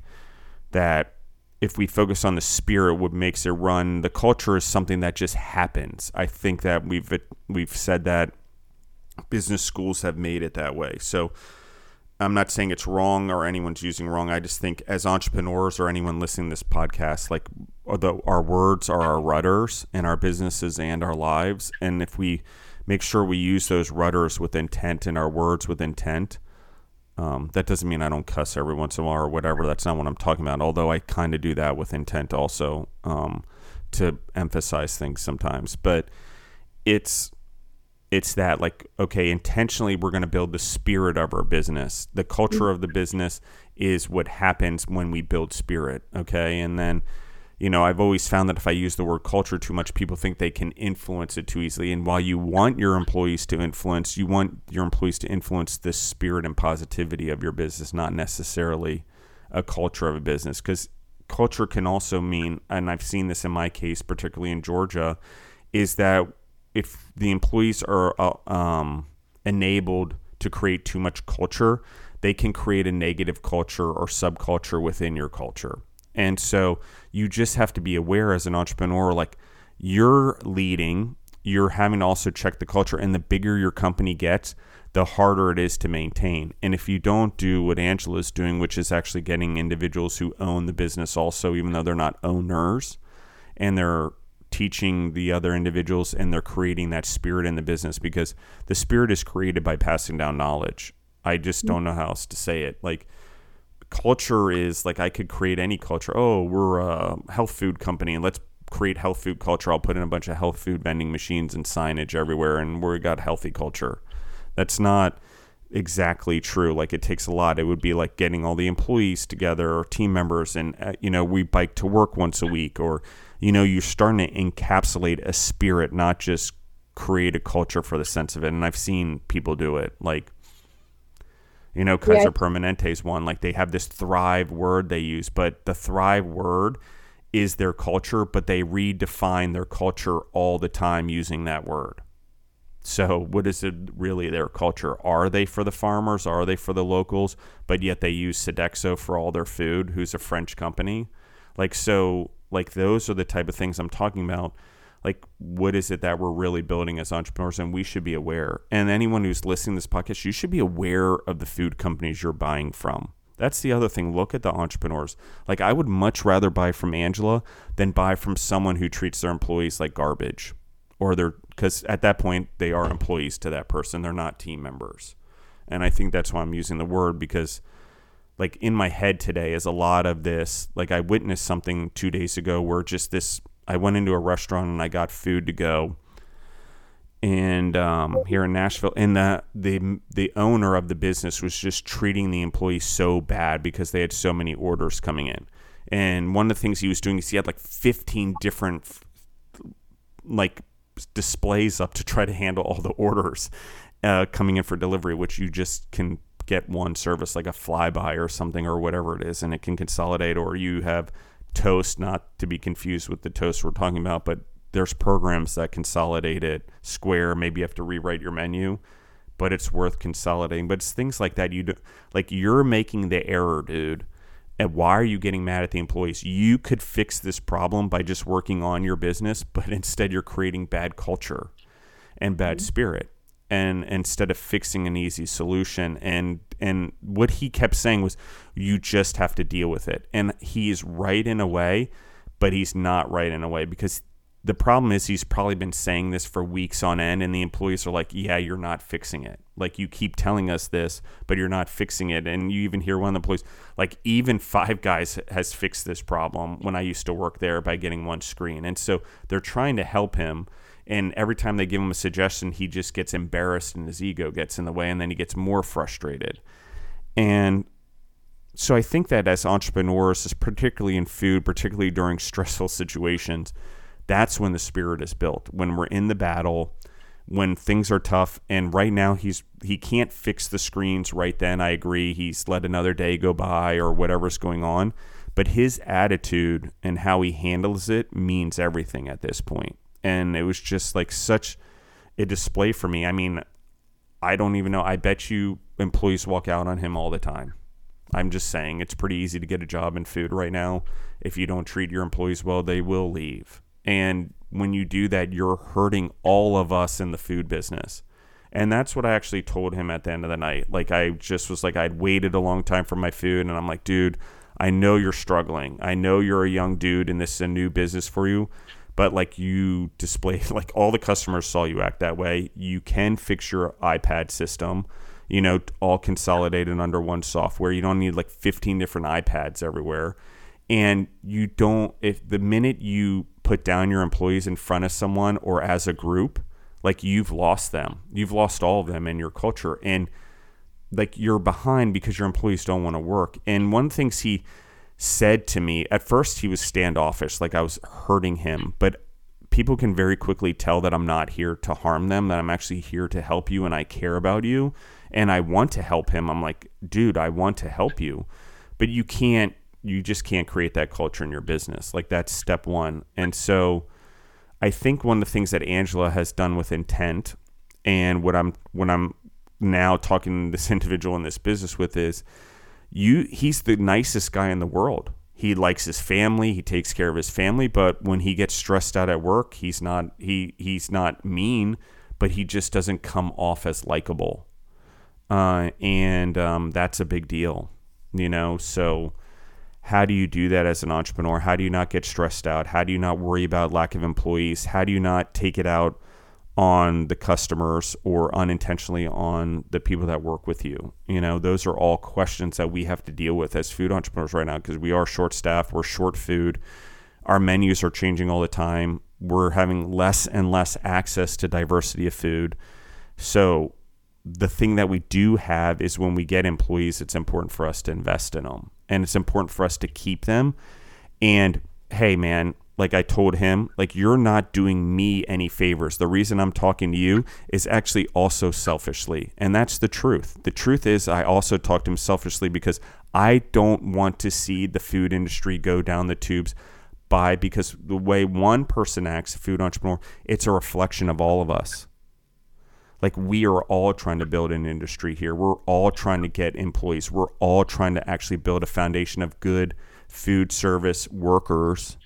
that if we focus on the spirit, what makes it run, the culture is something that just happens. I think that we've we've said that business schools have made it that way. So I'm not saying it's wrong or anyone's using wrong. I just think as entrepreneurs or anyone listening to this podcast, like the, our words are our rudders in our businesses and our lives. And if we make sure we use those rudders with intent and our words with intent, um, that doesn't mean I don't cuss every once in a while or whatever. That's not what I'm talking about. Although I kind of do that with intent also um, to emphasize things sometimes. But it's it's that like okay intentionally we're going to build the spirit of our business. The culture of the mm-hmm. business is what happens when we build spirit okay? And then you know i've always found that if i use the word culture too much people think they can influence it too easily. And while you want your employees to influence you want your employees to influence the spirit and positivity of your business not necessarily a culture of a business. Because culture can also mean and i've seen this in my case particularly in georgia is that if the employees are uh, um, enabled to create too much culture, they can create a negative culture or subculture within your culture. And so you just have to be aware as an entrepreneur, like you're leading, you're having to also check the culture. And the bigger your company gets, the harder it is to maintain. And if you don't do what Angela's doing, which is actually getting individuals who own the business also, even though they're not owners, and they're teaching the other individuals and they're creating that spirit in the business because the spirit is created by passing down knowledge. I just don't know how else to say it. Like culture is like I could create any culture. Oh, we're a health food company and let's create health food culture. I'll put in a bunch of health food vending machines and signage everywhere and we got healthy culture. That's not exactly true. Like it takes a lot. It would be like getting all the employees together or team members, and uh, you know we bike to work once a week, or you know you're starting to encapsulate a spirit, not just create a culture for the sense of it. And I've seen people do it, like you know Kaiser yeah. Permanente's one. Like they have this thrive word they use, but the thrive word is their culture, but they redefine their culture all the time using that word. So, what is it really their culture? Are they for the farmers? Are they for the locals? But yet they use Sodexo for all their food, who's a French company. Like, so, like, those are the type of things I'm talking about. Like, what is it that we're really building as entrepreneurs? And we should be aware. And anyone who's listening to this podcast, you should be aware of the food companies you're buying from. That's the other thing. Look at the entrepreneurs. Like, I would much rather buy from Angela than buy from someone who treats their employees like garbage or they're because at that point they are employees to that person they're not team members and i think that's why i'm using the word because like in my head today is a lot of this like i witnessed something two days ago where just this i went into a restaurant and i got food to go and um, here in Nashville, and the the the owner of the business was just treating the employees so bad because they had so many orders coming in. And one of the things he was doing is he had like 15 different like displays up to try to handle all the orders uh, coming in for delivery, which you just can get one service like a flyby or something or whatever it is, and it can consolidate. Or you have Toast, not to be confused with the Toast we're talking about, but there's programs that consolidate it. Square, maybe you have to rewrite your menu, but it's worth consolidating. But it's things like that. You do, like you're making the error, dude and why are you getting mad at the employees? You could fix this problem by just working on your business, but instead you're creating bad culture and bad mm-hmm. spirit. And instead of fixing an easy solution, and and what he kept saying was, you just have to deal with it. And he's right in a way, but he's not right in a way because the problem is he's probably been saying this for weeks on end and the employees are like yeah you're not fixing it. Like you keep telling us this but you're not fixing it. And you even hear one of the employees like even five guys has fixed this problem when i used to work there by getting one screen. And so they're trying to help him and every time they give him a suggestion he just gets embarrassed and his ego gets in the way and then he gets more frustrated and so i think that as entrepreneurs particularly in food particularly during stressful situations that's when the spirit is built. When we're in the battle, when things are tough, and right now he's he can't fix the screens right then. I agree. He's let another day go by or whatever's going on, but his attitude and how he handles it means everything at this point. And it was just like such a display for me. I mean, I don't even know. I bet you employees walk out on him all the time. I'm just saying it's pretty easy to get a job in food right now. If you don't treat your employees well, they will leave. And when you do that, you're hurting all of us in the food business. And that's what I actually told him at the end of the night. Like, I just was like, I'd waited a long time for my food. And I'm like, dude, I know you're struggling. I know you're a young dude and this is a new business for you. But like, you display, like, all the customers saw you act that way. You can fix your iPad system, you know, all consolidated under one software. You don't need like 15 different iPads everywhere. And you don't, if the minute you put down your employees in front of someone or as a group, like you've lost them. You've lost all of them in your culture. And like you're behind because your employees don't want to work. And one thing he said to me, at first he was standoffish, like I was hurting him, but people can very quickly tell that I'm not here to harm them, that I'm actually here to help you and I care about you and I want to help him. I'm like, dude, I want to help you. But you can't you just can't create that culture in your business. Like that's step one. And so I think one of the things that Angela has done with intent and what I'm when I'm now talking this individual in this business with is you he's the nicest guy in the world. He likes his family, he takes care of his family, but when he gets stressed out at work, he's not he he's not mean, but he just doesn't come off as likable. Uh, and um, that's a big deal, you know. So how do you do that as an entrepreneur? How do you not get stressed out? How do you not worry about lack of employees? How do you not take it out on the customers or unintentionally on the people that work with you? You know, those are all questions that we have to deal with as food entrepreneurs right now because we are short staffed, we're short food. Our menus are changing all the time. We're having less and less access to diversity of food. So the thing that we do have is when we get employees, it's important for us to invest in them and it's important for us to keep them. And hey, man, like I told him, like you're not doing me any favors. The reason I'm talking to you is actually also selfishly. And that's the truth. The truth is I also talked to him selfishly because I don't want to see the food industry go down the tubes by because the way one person acts, a food entrepreneur, it's a reflection of all of us. Like we are all trying to build an industry here. We're all trying to get employees. We're all trying to actually build a foundation of good food service workers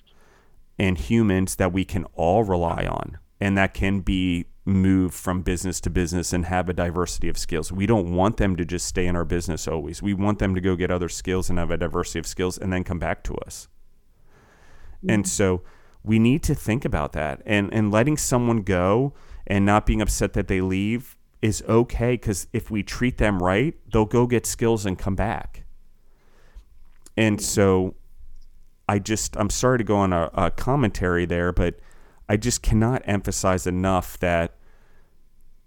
and humans that we can all rely on and that can be moved from business to business and have a diversity of skills. We don't want them to just stay in our business always. We want them to go get other skills and have a diversity of skills and then come back to us. And mm. so we need to think about that and and letting someone go and not being upset that they leave is okay cuz if we treat them right, they'll go get skills and come back. And mm. so I just I'm sorry to go on a, a commentary there, but I just cannot emphasize enough that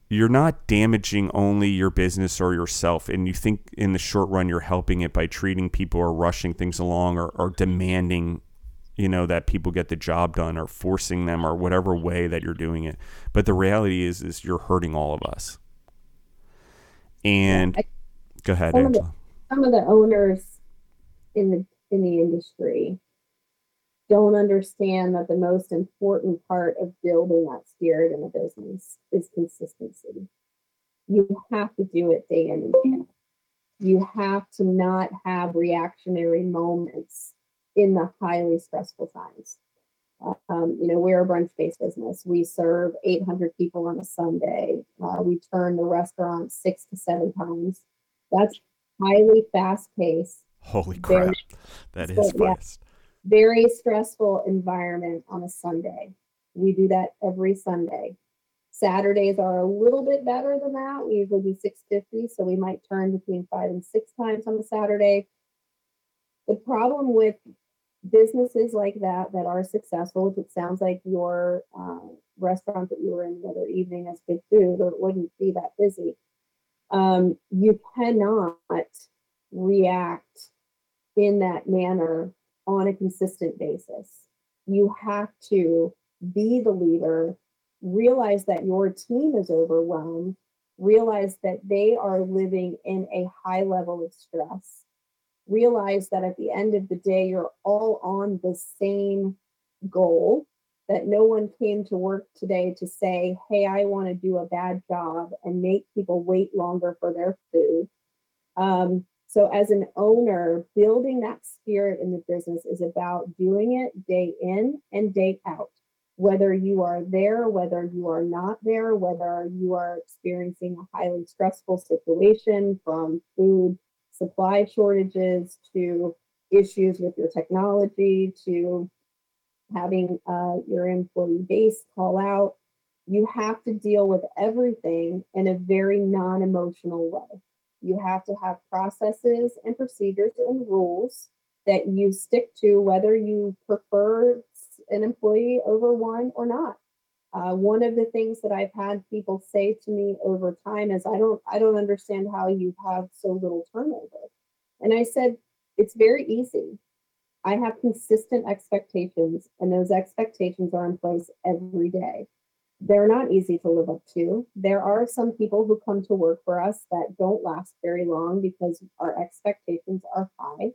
you're not damaging only your business or yourself and you think in the short run you're helping it by treating people or rushing things along or, or demanding you know that people get the job done or forcing them or whatever way that you're doing it. But the reality is is you're hurting all of us. And I, go ahead some of, the, some of the owners in the in the industry don't understand that the most important part of building that spirit in a business is consistency. You have to do it day in and day out. You have to not have reactionary moments in the highly stressful times. Um, you know, we're a brunch based business. We serve 800 people on a Sunday. Uh, we turn the restaurant six to seven times. That's highly fast paced. Holy crap. That is fast very stressful environment on a Sunday. We do that every Sunday. Saturdays are a little bit better than that. We usually do 650, so we might turn between five and six times on a Saturday. The problem with businesses like that that are successful, which it sounds like your uh, restaurant that you were in the other evening has Big food, or it wouldn't be that busy. Um, you cannot react in that manner on a consistent basis. You have to be the leader, realize that your team is overwhelmed, realize that they are living in a high level of stress, realize that at the end of the day, you're all on the same goal. That no one came to work today to say, Hey, I want to do a bad job and make people wait longer for their food. Um, so, as an owner, building that spirit in the business is about doing it day in and day out. Whether you are there, whether you are not there, whether you are experiencing a highly stressful situation from food supply shortages to issues with your technology to having uh, your employee base call out, you have to deal with everything in a very non emotional way. You have to have processes and procedures and rules that you stick to, whether you prefer an employee over one or not. Uh, one of the things that I've had people say to me over time is, "I don't, I don't understand how you have so little turnover." And I said, "It's very easy. I have consistent expectations, and those expectations are in place every day they're not easy to live up to. There are some people who come to work for us that don't last very long because our expectations are high.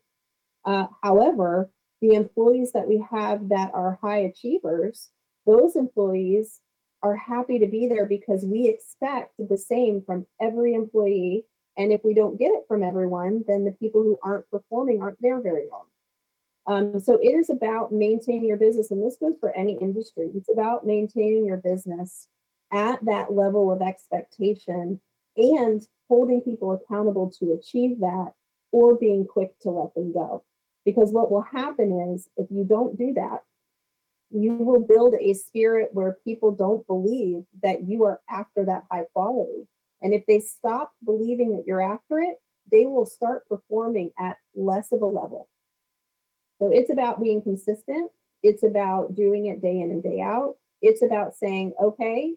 Uh, however, the employees that we have that are high achievers, those employees are happy to be there because we expect the same from every employee. And if we don't get it from everyone, then the people who aren't performing aren't there very long. Um, so it is about maintaining your business, and this goes for any industry. It's about maintaining your business at that level of expectation and holding people accountable to achieve that or being quick to let them go. Because what will happen is if you don't do that, you will build a spirit where people don't believe that you are after that high quality. And if they stop believing that you're after it, they will start performing at less of a level. So it's about being consistent. It's about doing it day in and day out. It's about saying, okay,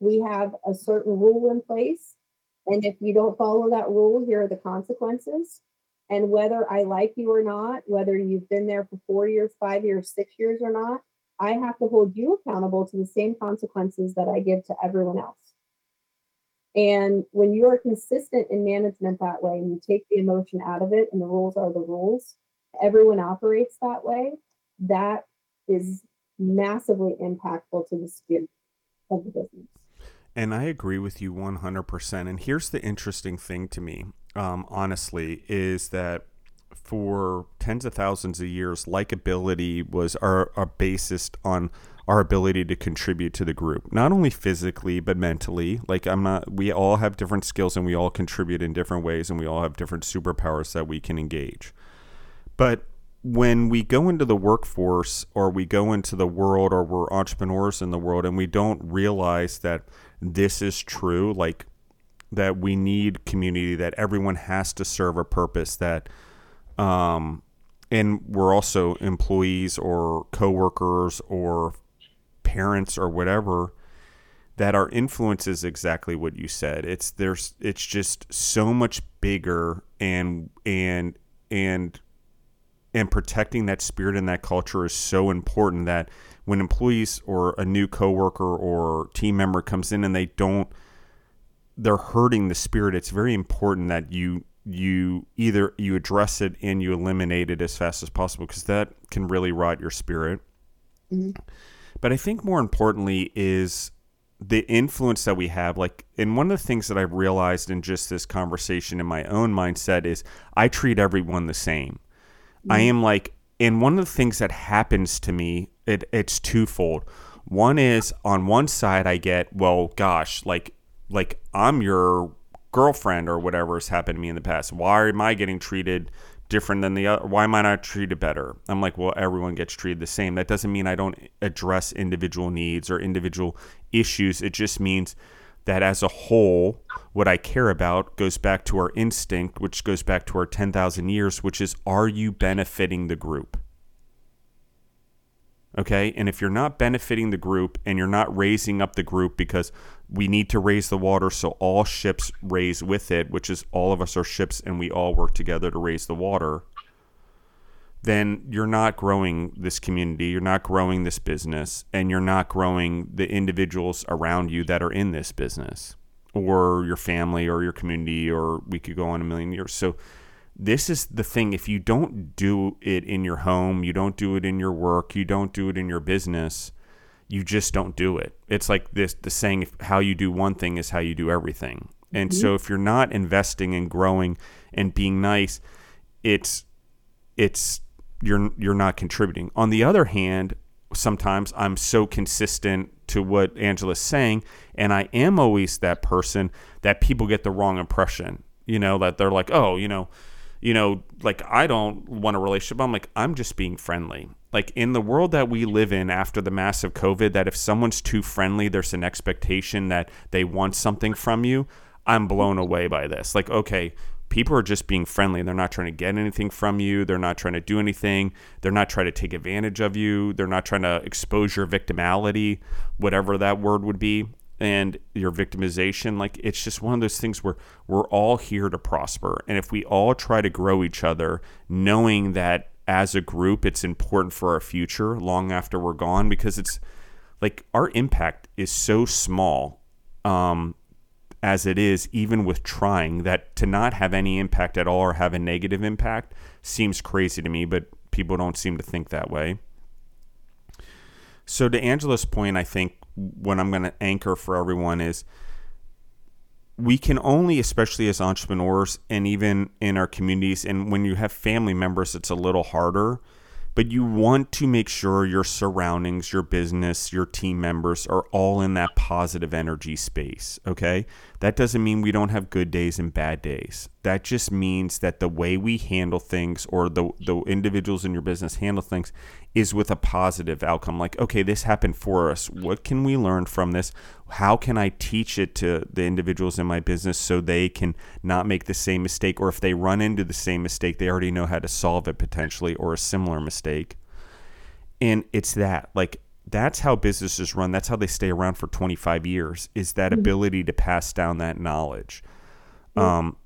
we have a certain rule in place. And if you don't follow that rule, here are the consequences. And whether I like you or not, whether you've been there for four years, five years, six years or not, I have to hold you accountable to the same consequences that I give to everyone else. And when you are consistent in management that way and you take the emotion out of it and the rules are the rules, everyone operates that way, that is massively impactful to the spirit of the business. And I agree with you 100%. And here's the interesting thing to me, um, honestly, is that for tens of thousands of years, likability was our, our basis on our ability to contribute to the group, not only physically, but mentally. Like, I'm not, we all have different skills and we all contribute in different ways and we all have different superpowers that we can engage. But when we go into the workforce or we go into the world or we're entrepreneurs in the world and we don't realize that this is true, like that we need community, that everyone has to serve a purpose, that, um, and we're also employees or coworkers or parents or whatever that our influence is exactly what you said. It's there's it's just so much bigger and and and and protecting that spirit and that culture is so important that when employees or a new coworker or team member comes in and they don't they're hurting the spirit it's very important that you you either you address it and you eliminate it as fast as possible because that can really rot your spirit mm-hmm. but i think more importantly is the influence that we have like and one of the things that i've realized in just this conversation in my own mindset is i treat everyone the same I mm-hmm. am like, and one of the things that happens to me, it, it's twofold. One is on one side, I get, well, gosh, like, like I'm your girlfriend or whatever has happened to me in the past. Why am I getting treated different than the other? Why am I not treated better? I'm like, well, everyone gets treated the same. That doesn't mean I don't address individual needs or individual issues. It just means that as a whole, what I care about goes back to our instinct, which goes back to our 10,000 years, which is are you benefiting the group? Okay. And if you're not benefiting the group and you're not raising up the group because we need to raise the water so all ships raise with it, which is all of us are ships and we all work together to raise the water, then you're not growing this community, you're not growing this business, and you're not growing the individuals around you that are in this business or your family or your community, or we could go on a million years. So, this is the thing if you don't do it in your home, you don't do it in your work, you don't do it in your business, you just don't do it. It's like this the saying how you do one thing is how you do everything. And mm-hmm. so if you're not investing and growing and being nice, it's it's you're you're not contributing. On the other hand, sometimes I'm so consistent to what Angela's saying, and I am always that person that people get the wrong impression. You know, that they're like, oh, you know, you know, like I don't want a relationship. I'm like, I'm just being friendly. Like in the world that we live in after the massive COVID, that if someone's too friendly, there's an expectation that they want something from you. I'm blown away by this. Like, okay, people are just being friendly. and They're not trying to get anything from you. They're not trying to do anything. They're not trying to take advantage of you. They're not trying to expose your victimality, whatever that word would be, and your victimization. Like it's just one of those things where we're all here to prosper. And if we all try to grow each other, knowing that as a group it's important for our future long after we're gone, because it's like our impact is so small. Um, as it is, even with trying, that to not have any impact at all or have a negative impact seems crazy to me, but people don't seem to think that way. So, to Angela's point, I think what I'm going to anchor for everyone is we can only, especially as entrepreneurs and even in our communities, and when you have family members, it's a little harder but you want to make sure your surroundings, your business, your team members are all in that positive energy space. Okay. That doesn't mean we don't have good days and bad days. That just means that the way we handle things or the, the individuals in your business handle things is with a positive outcome. Like, okay, this happened for us. What can we learn from this? How can I teach it to the individuals in my business so they can not make the same mistake? Or if they run into the same mistake, they already know how to solve it potentially or a similar mistake. And it's that, like, that's how businesses run. That's how they stay around for 25 years, is that mm-hmm. ability to pass down that knowledge. Um,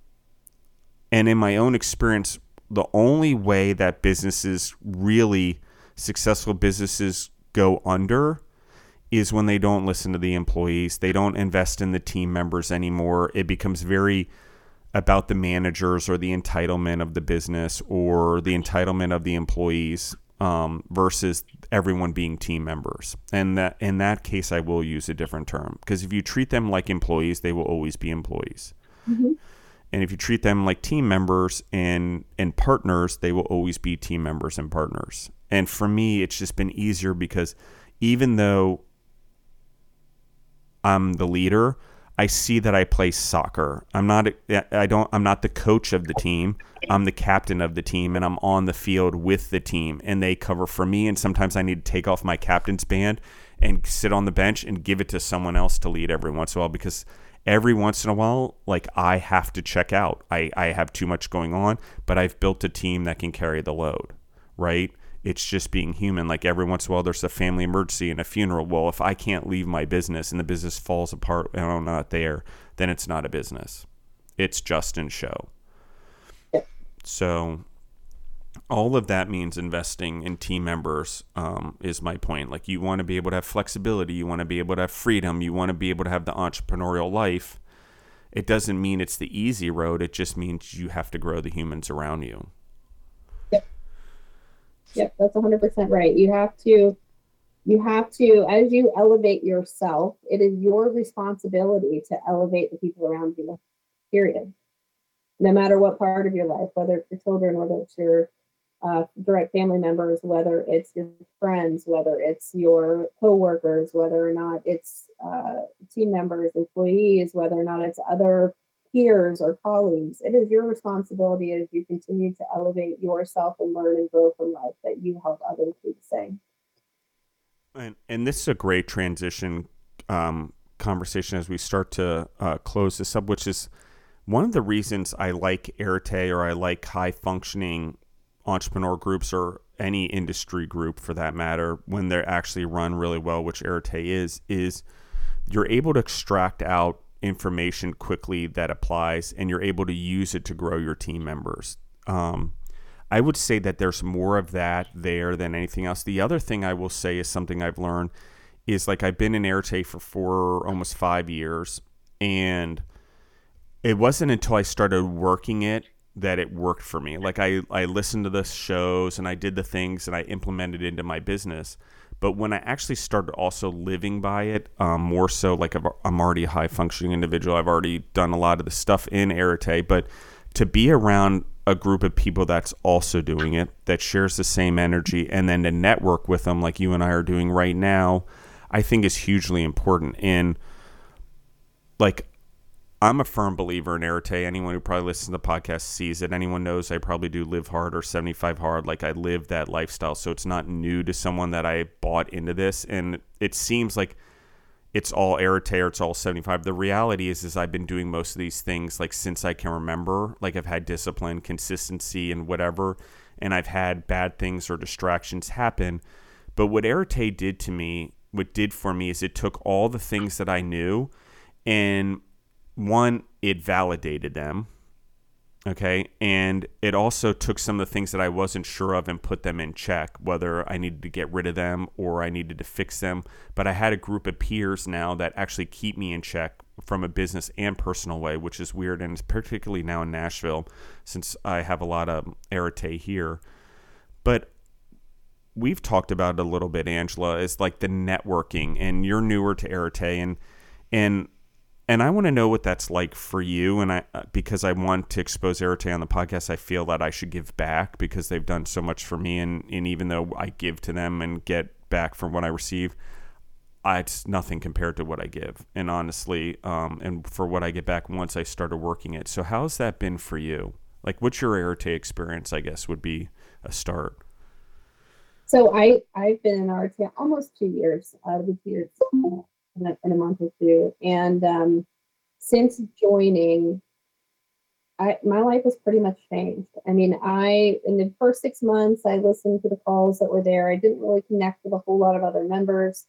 and in my own experience, the only way that businesses really successful businesses go under is when they don't listen to the employees. They don't invest in the team members anymore. It becomes very about the managers or the entitlement of the business or the entitlement of the employees um, versus everyone being team members. And that in that case, I will use a different term because if you treat them like employees, they will always be employees. Mm-hmm. And if you treat them like team members and and partners, they will always be team members and partners. And for me, it's just been easier because even though I'm the leader, I see that I play soccer. I'm not I don't I'm not the coach of the team. I'm the captain of the team and I'm on the field with the team and they cover for me and sometimes I need to take off my captain's band and sit on the bench and give it to someone else to lead every once in a while because every once in a while like I have to check out. I I have too much going on, but I've built a team that can carry the load, right? It's just being human. Like every once in a while, there's a family emergency and a funeral. Well, if I can't leave my business and the business falls apart and I'm not there, then it's not a business. It's just in show. So, all of that means investing in team members um, is my point. Like, you want to be able to have flexibility, you want to be able to have freedom, you want to be able to have the entrepreneurial life. It doesn't mean it's the easy road, it just means you have to grow the humans around you. Yep, that's 100% right. You have to you have to as you elevate yourself, it is your responsibility to elevate the people around you. Period. No matter what part of your life, whether it's your children, whether it's your uh, direct family members, whether it's your friends, whether it's your coworkers, whether or not it's uh, team members, employees, whether or not it's other peers or colleagues. It is your responsibility as you continue to elevate yourself and learn and grow from life that you help others do the same. And, and this is a great transition um, conversation as we start to uh, close this up, which is one of the reasons I like Arete or I like high functioning entrepreneur groups or any industry group for that matter when they're actually run really well, which Arete is, is you're able to extract out information quickly that applies and you're able to use it to grow your team members. Um, I would say that there's more of that there than anything else. The other thing I will say is something I've learned is like I've been in Arete for four, almost five years, and it wasn't until I started working it that it worked for me. Like I, I listened to the shows and I did the things and I implemented into my business. But when I actually started also living by it, um, more so like I'm already a high functioning individual. I've already done a lot of the stuff in Arete, but to be around a group of people that's also doing it, that shares the same energy, and then to network with them like you and I are doing right now, I think is hugely important. And like I'm a firm believer in Arete. Anyone who probably listens to the podcast sees it. Anyone knows I probably do live hard or 75 hard. Like I live that lifestyle. So it's not new to someone that I bought into this. And it seems like it's all Arete or it's all 75. The reality is, is I've been doing most of these things like since I can remember. Like I've had discipline, consistency, and whatever. And I've had bad things or distractions happen. But what Arete did to me, what did for me is it took all the things that I knew and one, it validated them. Okay. And it also took some of the things that I wasn't sure of and put them in check, whether I needed to get rid of them or I needed to fix them. But I had a group of peers now that actually keep me in check from a business and personal way, which is weird. And particularly now in Nashville, since I have a lot of Arete here. But we've talked about it a little bit, Angela, is like the networking, and you're newer to Arete. And, and and I want to know what that's like for you. And I, uh, because I want to expose Arete on the podcast, I feel that I should give back because they've done so much for me. And, and even though I give to them and get back from what I receive, I, it's nothing compared to what I give. And honestly, um, and for what I get back once I started working it. So how's that been for you? Like, what's your Arete experience? I guess would be a start. So I I've been in Arete almost two years. Uh, two years in a, in a month or two. And um, since joining, I, my life has pretty much changed. I mean, I in the first six months, I listened to the calls that were there. I didn't really connect with a whole lot of other members,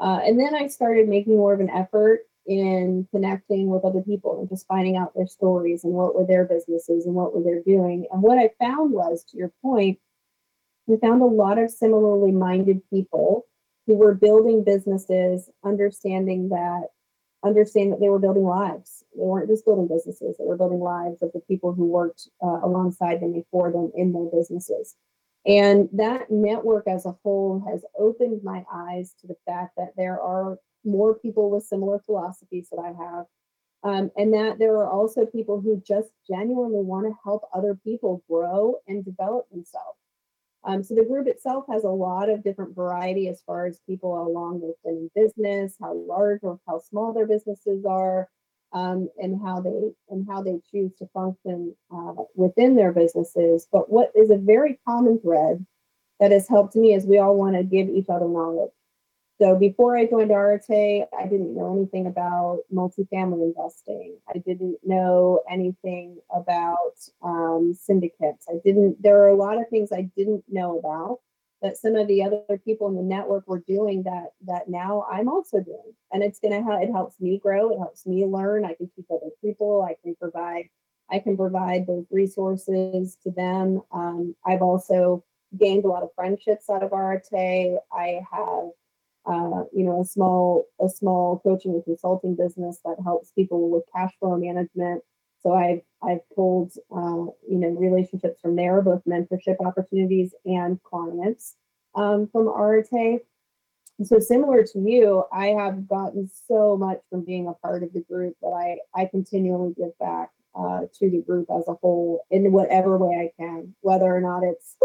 uh, and then I started making more of an effort in connecting with other people and just finding out their stories and what were their businesses and what were they doing. And what I found was, to your point, we found a lot of similarly minded people who were building businesses, understanding that understand that they were building lives. They weren't just building businesses; they were building lives of the people who worked uh, alongside them before them in their businesses. And that network as a whole has opened my eyes to the fact that there are more people with similar philosophies that I have. Um, and that there are also people who just genuinely want to help other people grow and develop themselves. Um, so the group itself has a lot of different variety as far as people along with in business, how large or how small their businesses are, um, and how they and how they choose to function uh, within their businesses. But what is a very common thread that has helped me is we all want to give each other knowledge. So before I joined Arete, I didn't know anything about multifamily investing. I didn't know anything about um, syndicates. I didn't. There are a lot of things I didn't know about that some of the other people in the network were doing that that now I'm also doing. And it's gonna help. It helps me grow. It helps me learn. I can teach other people. I can provide. I can provide those resources to them. Um, I've also gained a lot of friendships out of Arete. I have uh, you know, a small a small coaching and consulting business that helps people with cash flow management. So I've I've pulled uh, you know relationships from there, both mentorship opportunities and clients um, from Arete. So similar to you, I have gotten so much from being a part of the group that I I continually give back uh, to the group as a whole in whatever way I can, whether or not it's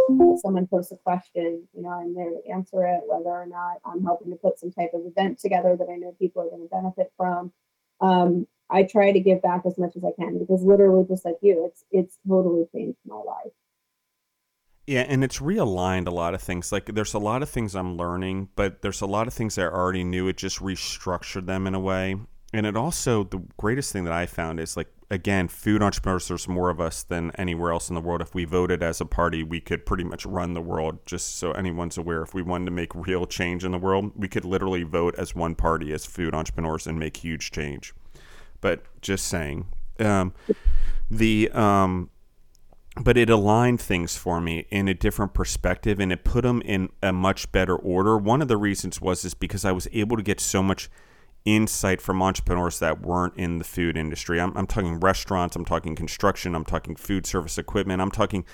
someone posts a question, you know, I'm there to answer it, whether or not I'm helping to put some type of event together that I know people are going to benefit from. Um, I try to give back as much as I can because literally, just like you, it's it's totally changed my life. Yeah, and it's realigned a lot of things. Like there's a lot of things I'm learning, but there's a lot of things I already knew. It just restructured them in a way. And it also the greatest thing that I found is like again, food entrepreneurs, there's more of us than anywhere else in the world. If we voted as a party, we could pretty much run the world, just so anyone's aware. If we wanted to make real change in the world, we could literally vote as one party, as food entrepreneurs, and make huge change. But just saying. Um, the. Um, but it aligned things for me in a different perspective and it put them in a much better order. One of the reasons was is because I was able to get so much insight from entrepreneurs that weren't in the food industry. I'm, I'm talking restaurants, I'm talking construction, I'm talking food service equipment, I'm talking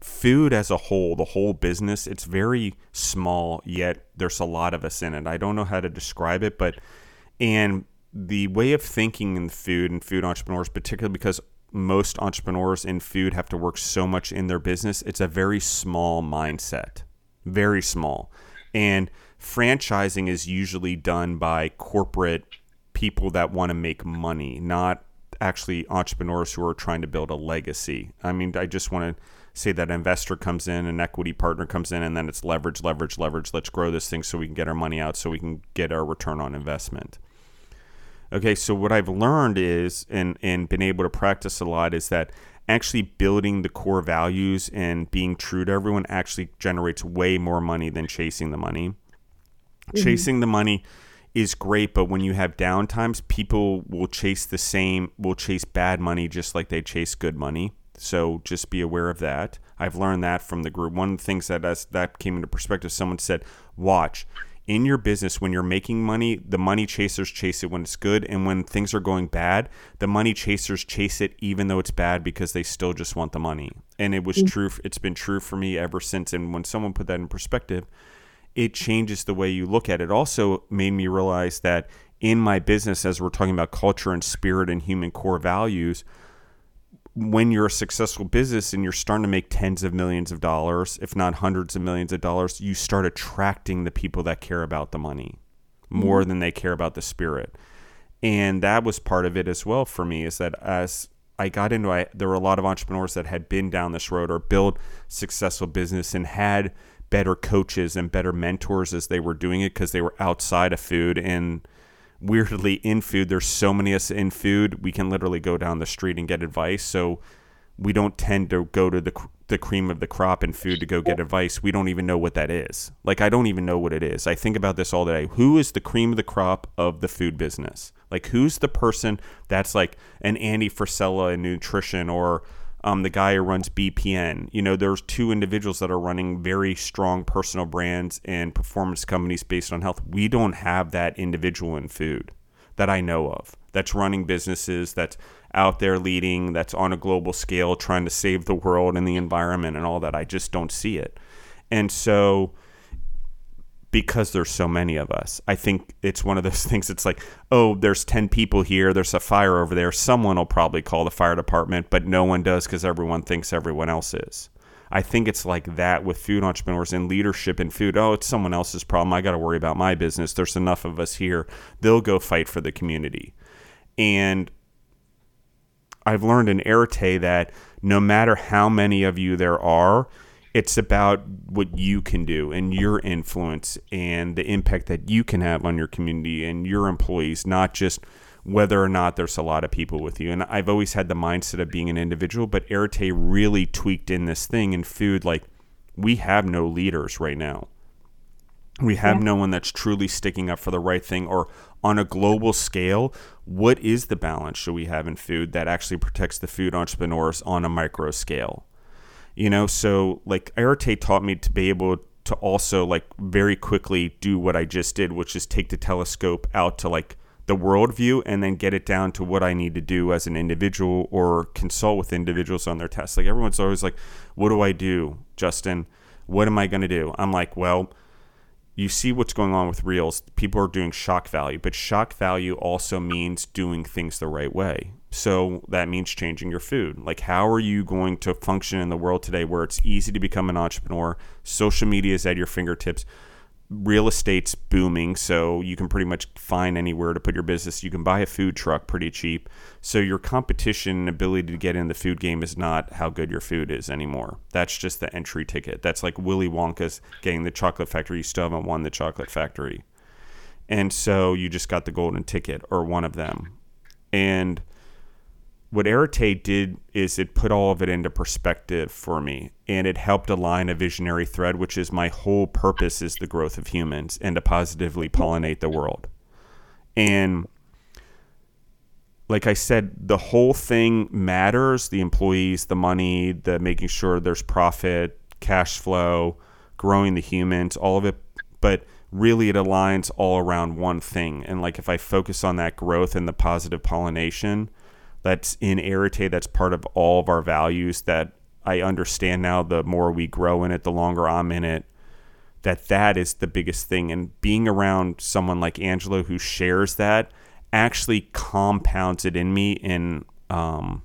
food as a whole, the whole business. It's very small, yet there's a lot of us in it. I don't know how to describe it, but and the way of thinking in food and food entrepreneurs, particularly because most entrepreneurs in food have to work so much in their business, it's a very small mindset, very small. And franchising is usually done by corporate people that want to make money, not actually entrepreneurs who are trying to build a legacy. I mean, I just want to say that investor comes in, an equity partner comes in, and then it's leverage, leverage, leverage. Let's grow this thing so we can get our money out, so we can get our return on investment. Okay, so what I've learned is, and and been able to practice a lot, is that actually building the core values and being true to everyone actually generates way more money than chasing the money. Mm-hmm. Chasing the money is great, but when you have downtimes, people will chase the same, will chase bad money just like they chase good money. So just be aware of that. I've learned that from the group. One of the things that as that came into perspective, someone said, "Watch in your business when you're making money, the money chasers chase it when it's good, and when things are going bad, the money chasers chase it even though it's bad because they still just want the money." And it was mm-hmm. true. It's been true for me ever since. And when someone put that in perspective, it changes the way you look at it. Also made me realize that in my business, as we're talking about culture and spirit and human core values, when you're a successful business and you're starting to make tens of millions of dollars, if not hundreds of millions of dollars, you start attracting the people that care about the money more mm-hmm. than they care about the spirit. And that was part of it as well for me is that as I got into I there were a lot of entrepreneurs that had been down this road or built successful business and had better coaches and better mentors as they were doing it because they were outside of food and weirdly in food there's so many of us in food we can literally go down the street and get advice so we don't tend to go to the the cream of the crop in food to go get advice, we don't even know what that is. Like I don't even know what it is. I think about this all day. Who is the cream of the crop of the food business? Like who's the person that's like an Andy Frisella in nutrition or um, the guy who runs BPN. You know, there's two individuals that are running very strong personal brands and performance companies based on health. We don't have that individual in food that I know of that's running businesses, that's out there leading, that's on a global scale, trying to save the world and the environment and all that. I just don't see it. And so, because there's so many of us, I think it's one of those things. It's like, oh, there's 10 people here, there's a fire over there. Someone will probably call the fire department, but no one does because everyone thinks everyone else is. I think it's like that with food entrepreneurs and leadership in food. Oh, it's someone else's problem. I got to worry about my business. There's enough of us here. They'll go fight for the community. And I've learned in Arete that no matter how many of you there are, it's about what you can do and your influence and the impact that you can have on your community and your employees, not just whether or not there's a lot of people with you. And I've always had the mindset of being an individual, but Arete really tweaked in this thing in food. Like, we have no leaders right now. We have yeah. no one that's truly sticking up for the right thing or on a global scale, what is the balance should we have in food that actually protects the food entrepreneurs on a micro scale? You know, so like Arete taught me to be able to also like very quickly do what I just did, which is take the telescope out to like the worldview and then get it down to what I need to do as an individual or consult with individuals on their tests. Like everyone's always like, what do I do, Justin? What am I going to do? I'm like, well, you see what's going on with reels. People are doing shock value, but shock value also means doing things the right way. So that means changing your food. Like, how are you going to function in the world today where it's easy to become an entrepreneur? Social media is at your fingertips real estate's booming, so you can pretty much find anywhere to put your business. You can buy a food truck pretty cheap. So your competition ability to get in the food game is not how good your food is anymore. That's just the entry ticket. That's like Willy Wonka's getting the chocolate factory. You still haven't won the chocolate factory. And so you just got the golden ticket or one of them. And what Arete did is it put all of it into perspective for me and it helped align a visionary thread which is my whole purpose is the growth of humans and to positively pollinate the world. And like i said the whole thing matters the employees the money the making sure there's profit cash flow growing the humans all of it but really it aligns all around one thing. And like if i focus on that growth and the positive pollination that's in Arete, that's part of all of our values that I understand now the more we grow in it, the longer I'm in it, that that is the biggest thing. And being around someone like Angela who shares that actually compounds it in me and um,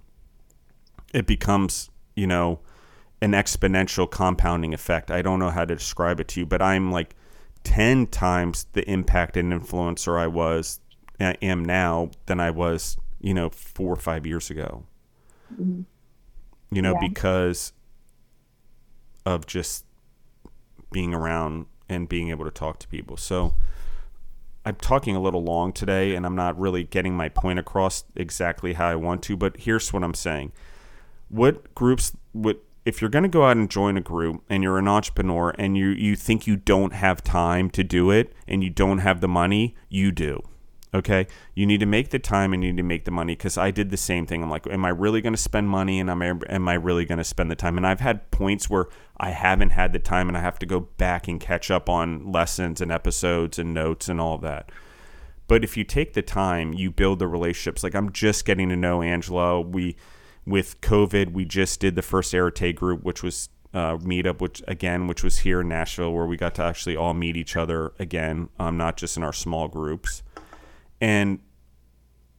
it becomes, you know, an exponential compounding effect. I don't know how to describe it to you, but I'm like 10 times the impact and influencer I was, I am now than I was you know, four or five years ago. Mm-hmm. You know, yeah. because of just being around and being able to talk to people. So I'm talking a little long today and I'm not really getting my point across exactly how I want to, but here's what I'm saying. What groups would if you're going to go out and join a group and you're an entrepreneur and you you think you don't have time to do it and you don't have the money, you do. Okay, you need to make the time and you need to make the money because I did the same thing. I'm like, am I really going to spend money and am I, am I really going to spend the time? And I've had points where I haven't had the time and I have to go back and catch up on lessons and episodes and notes and all that. But if you take the time, you build the relationships. Like I'm just getting to know Angela. We with COVID, we just did the first Arete group, which was uh, meetup, which again, which was here in Nashville, where we got to actually all meet each other again, um, not just in our small groups. And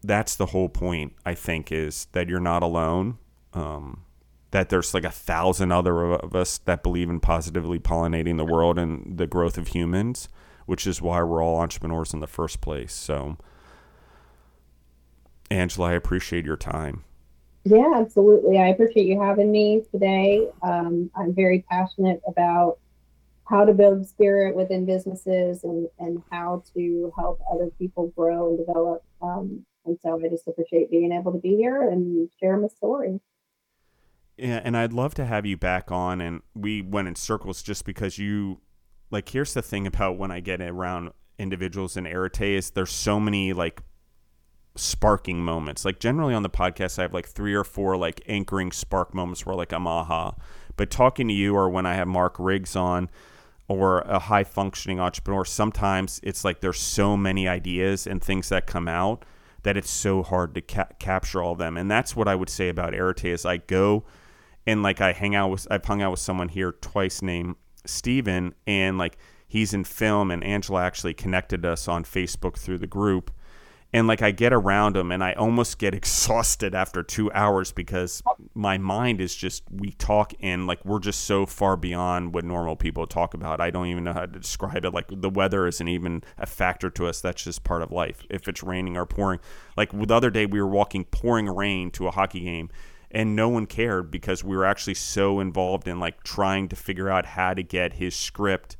that's the whole point, I think, is that you're not alone. Um, that there's like a thousand other of us that believe in positively pollinating the world and the growth of humans, which is why we're all entrepreneurs in the first place. So, Angela, I appreciate your time. Yeah, absolutely. I appreciate you having me today. Um, I'm very passionate about how to build spirit within businesses and, and how to help other people grow and develop. Um, and so I just appreciate being able to be here and share my story. Yeah, and I'd love to have you back on. And we went in circles just because you, like, here's the thing about when I get around individuals in Arete is there's so many like sparking moments. Like generally on the podcast, I have like three or four like anchoring spark moments where like I'm aha. But talking to you or when I have Mark Riggs on or a high functioning entrepreneur, sometimes it's like there's so many ideas and things that come out that it's so hard to ca- capture all of them. And that's what I would say about Arete is I go and like I hang out with I've hung out with someone here twice named Steven and like he's in film and Angela actually connected us on Facebook through the group and like I get around them and I almost get exhausted after 2 hours because my mind is just we talk and like we're just so far beyond what normal people talk about. I don't even know how to describe it. Like the weather isn't even a factor to us. That's just part of life. If it's raining or pouring. Like the other day we were walking pouring rain to a hockey game and no one cared because we were actually so involved in like trying to figure out how to get his script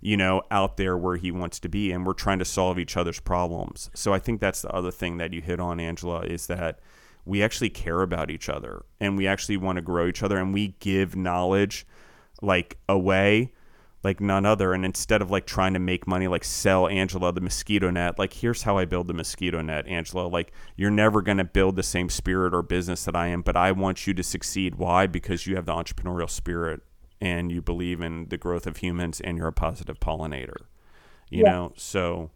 you know, out there where he wants to be. And we're trying to solve each other's problems. So I think that's the other thing that you hit on, Angela, is that we actually care about each other and we actually want to grow each other and we give knowledge like away like none other. And instead of like trying to make money, like sell Angela the mosquito net, like here's how I build the mosquito net, Angela. Like you're never going to build the same spirit or business that I am, but I want you to succeed. Why? Because you have the entrepreneurial spirit and you believe in the growth of humans and you're a positive pollinator you yeah. know so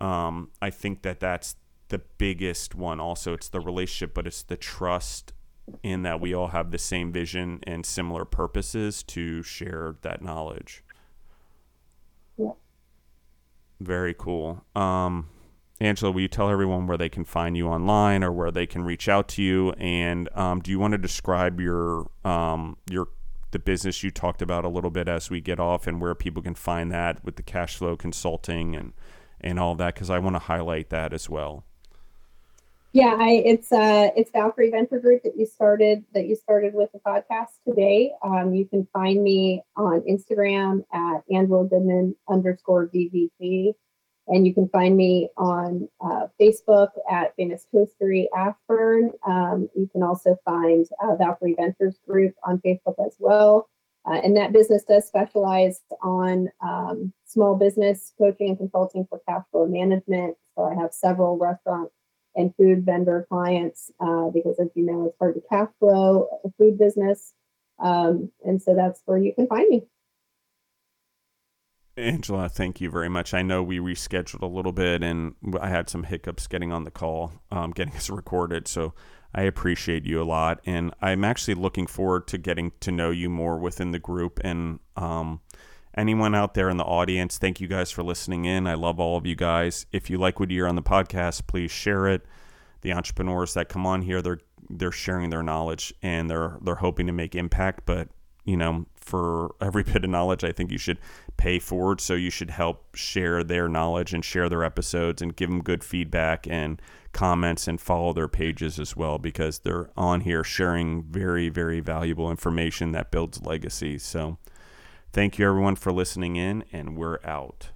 um, i think that that's the biggest one also it's the relationship but it's the trust in that we all have the same vision and similar purposes to share that knowledge yeah. very cool um, Angela, will you tell everyone where they can find you online or where they can reach out to you? And um, do you want to describe your um, your the business you talked about a little bit as we get off and where people can find that with the cash flow consulting and and all that because I want to highlight that as well. Yeah, I, it's uh, it's Valkyrie Venture Group that you started that you started with the podcast today. Um, you can find me on Instagram at Angela Goodman underscore VVP. And you can find me on uh, Facebook at Famous Toastery Ashburn. Um, you can also find uh, Valkyrie Ventures Group on Facebook as well. Uh, and that business does specialize on um, small business coaching and consulting for cash flow management. So I have several restaurant and food vendor clients uh, because, as you know, it's hard to cash flow a food business. Um, and so that's where you can find me. Angela, thank you very much. I know we rescheduled a little bit and I had some hiccups getting on the call, um, getting us recorded. So I appreciate you a lot. And I'm actually looking forward to getting to know you more within the group. And um, anyone out there in the audience, thank you guys for listening in. I love all of you guys. If you like what you hear on the podcast, please share it. The entrepreneurs that come on here, they're they're sharing their knowledge and they're they're hoping to make impact, but you know, for every bit of knowledge, I think you should pay forward. So you should help share their knowledge and share their episodes and give them good feedback and comments and follow their pages as well because they're on here sharing very, very valuable information that builds legacy. So thank you everyone for listening in, and we're out.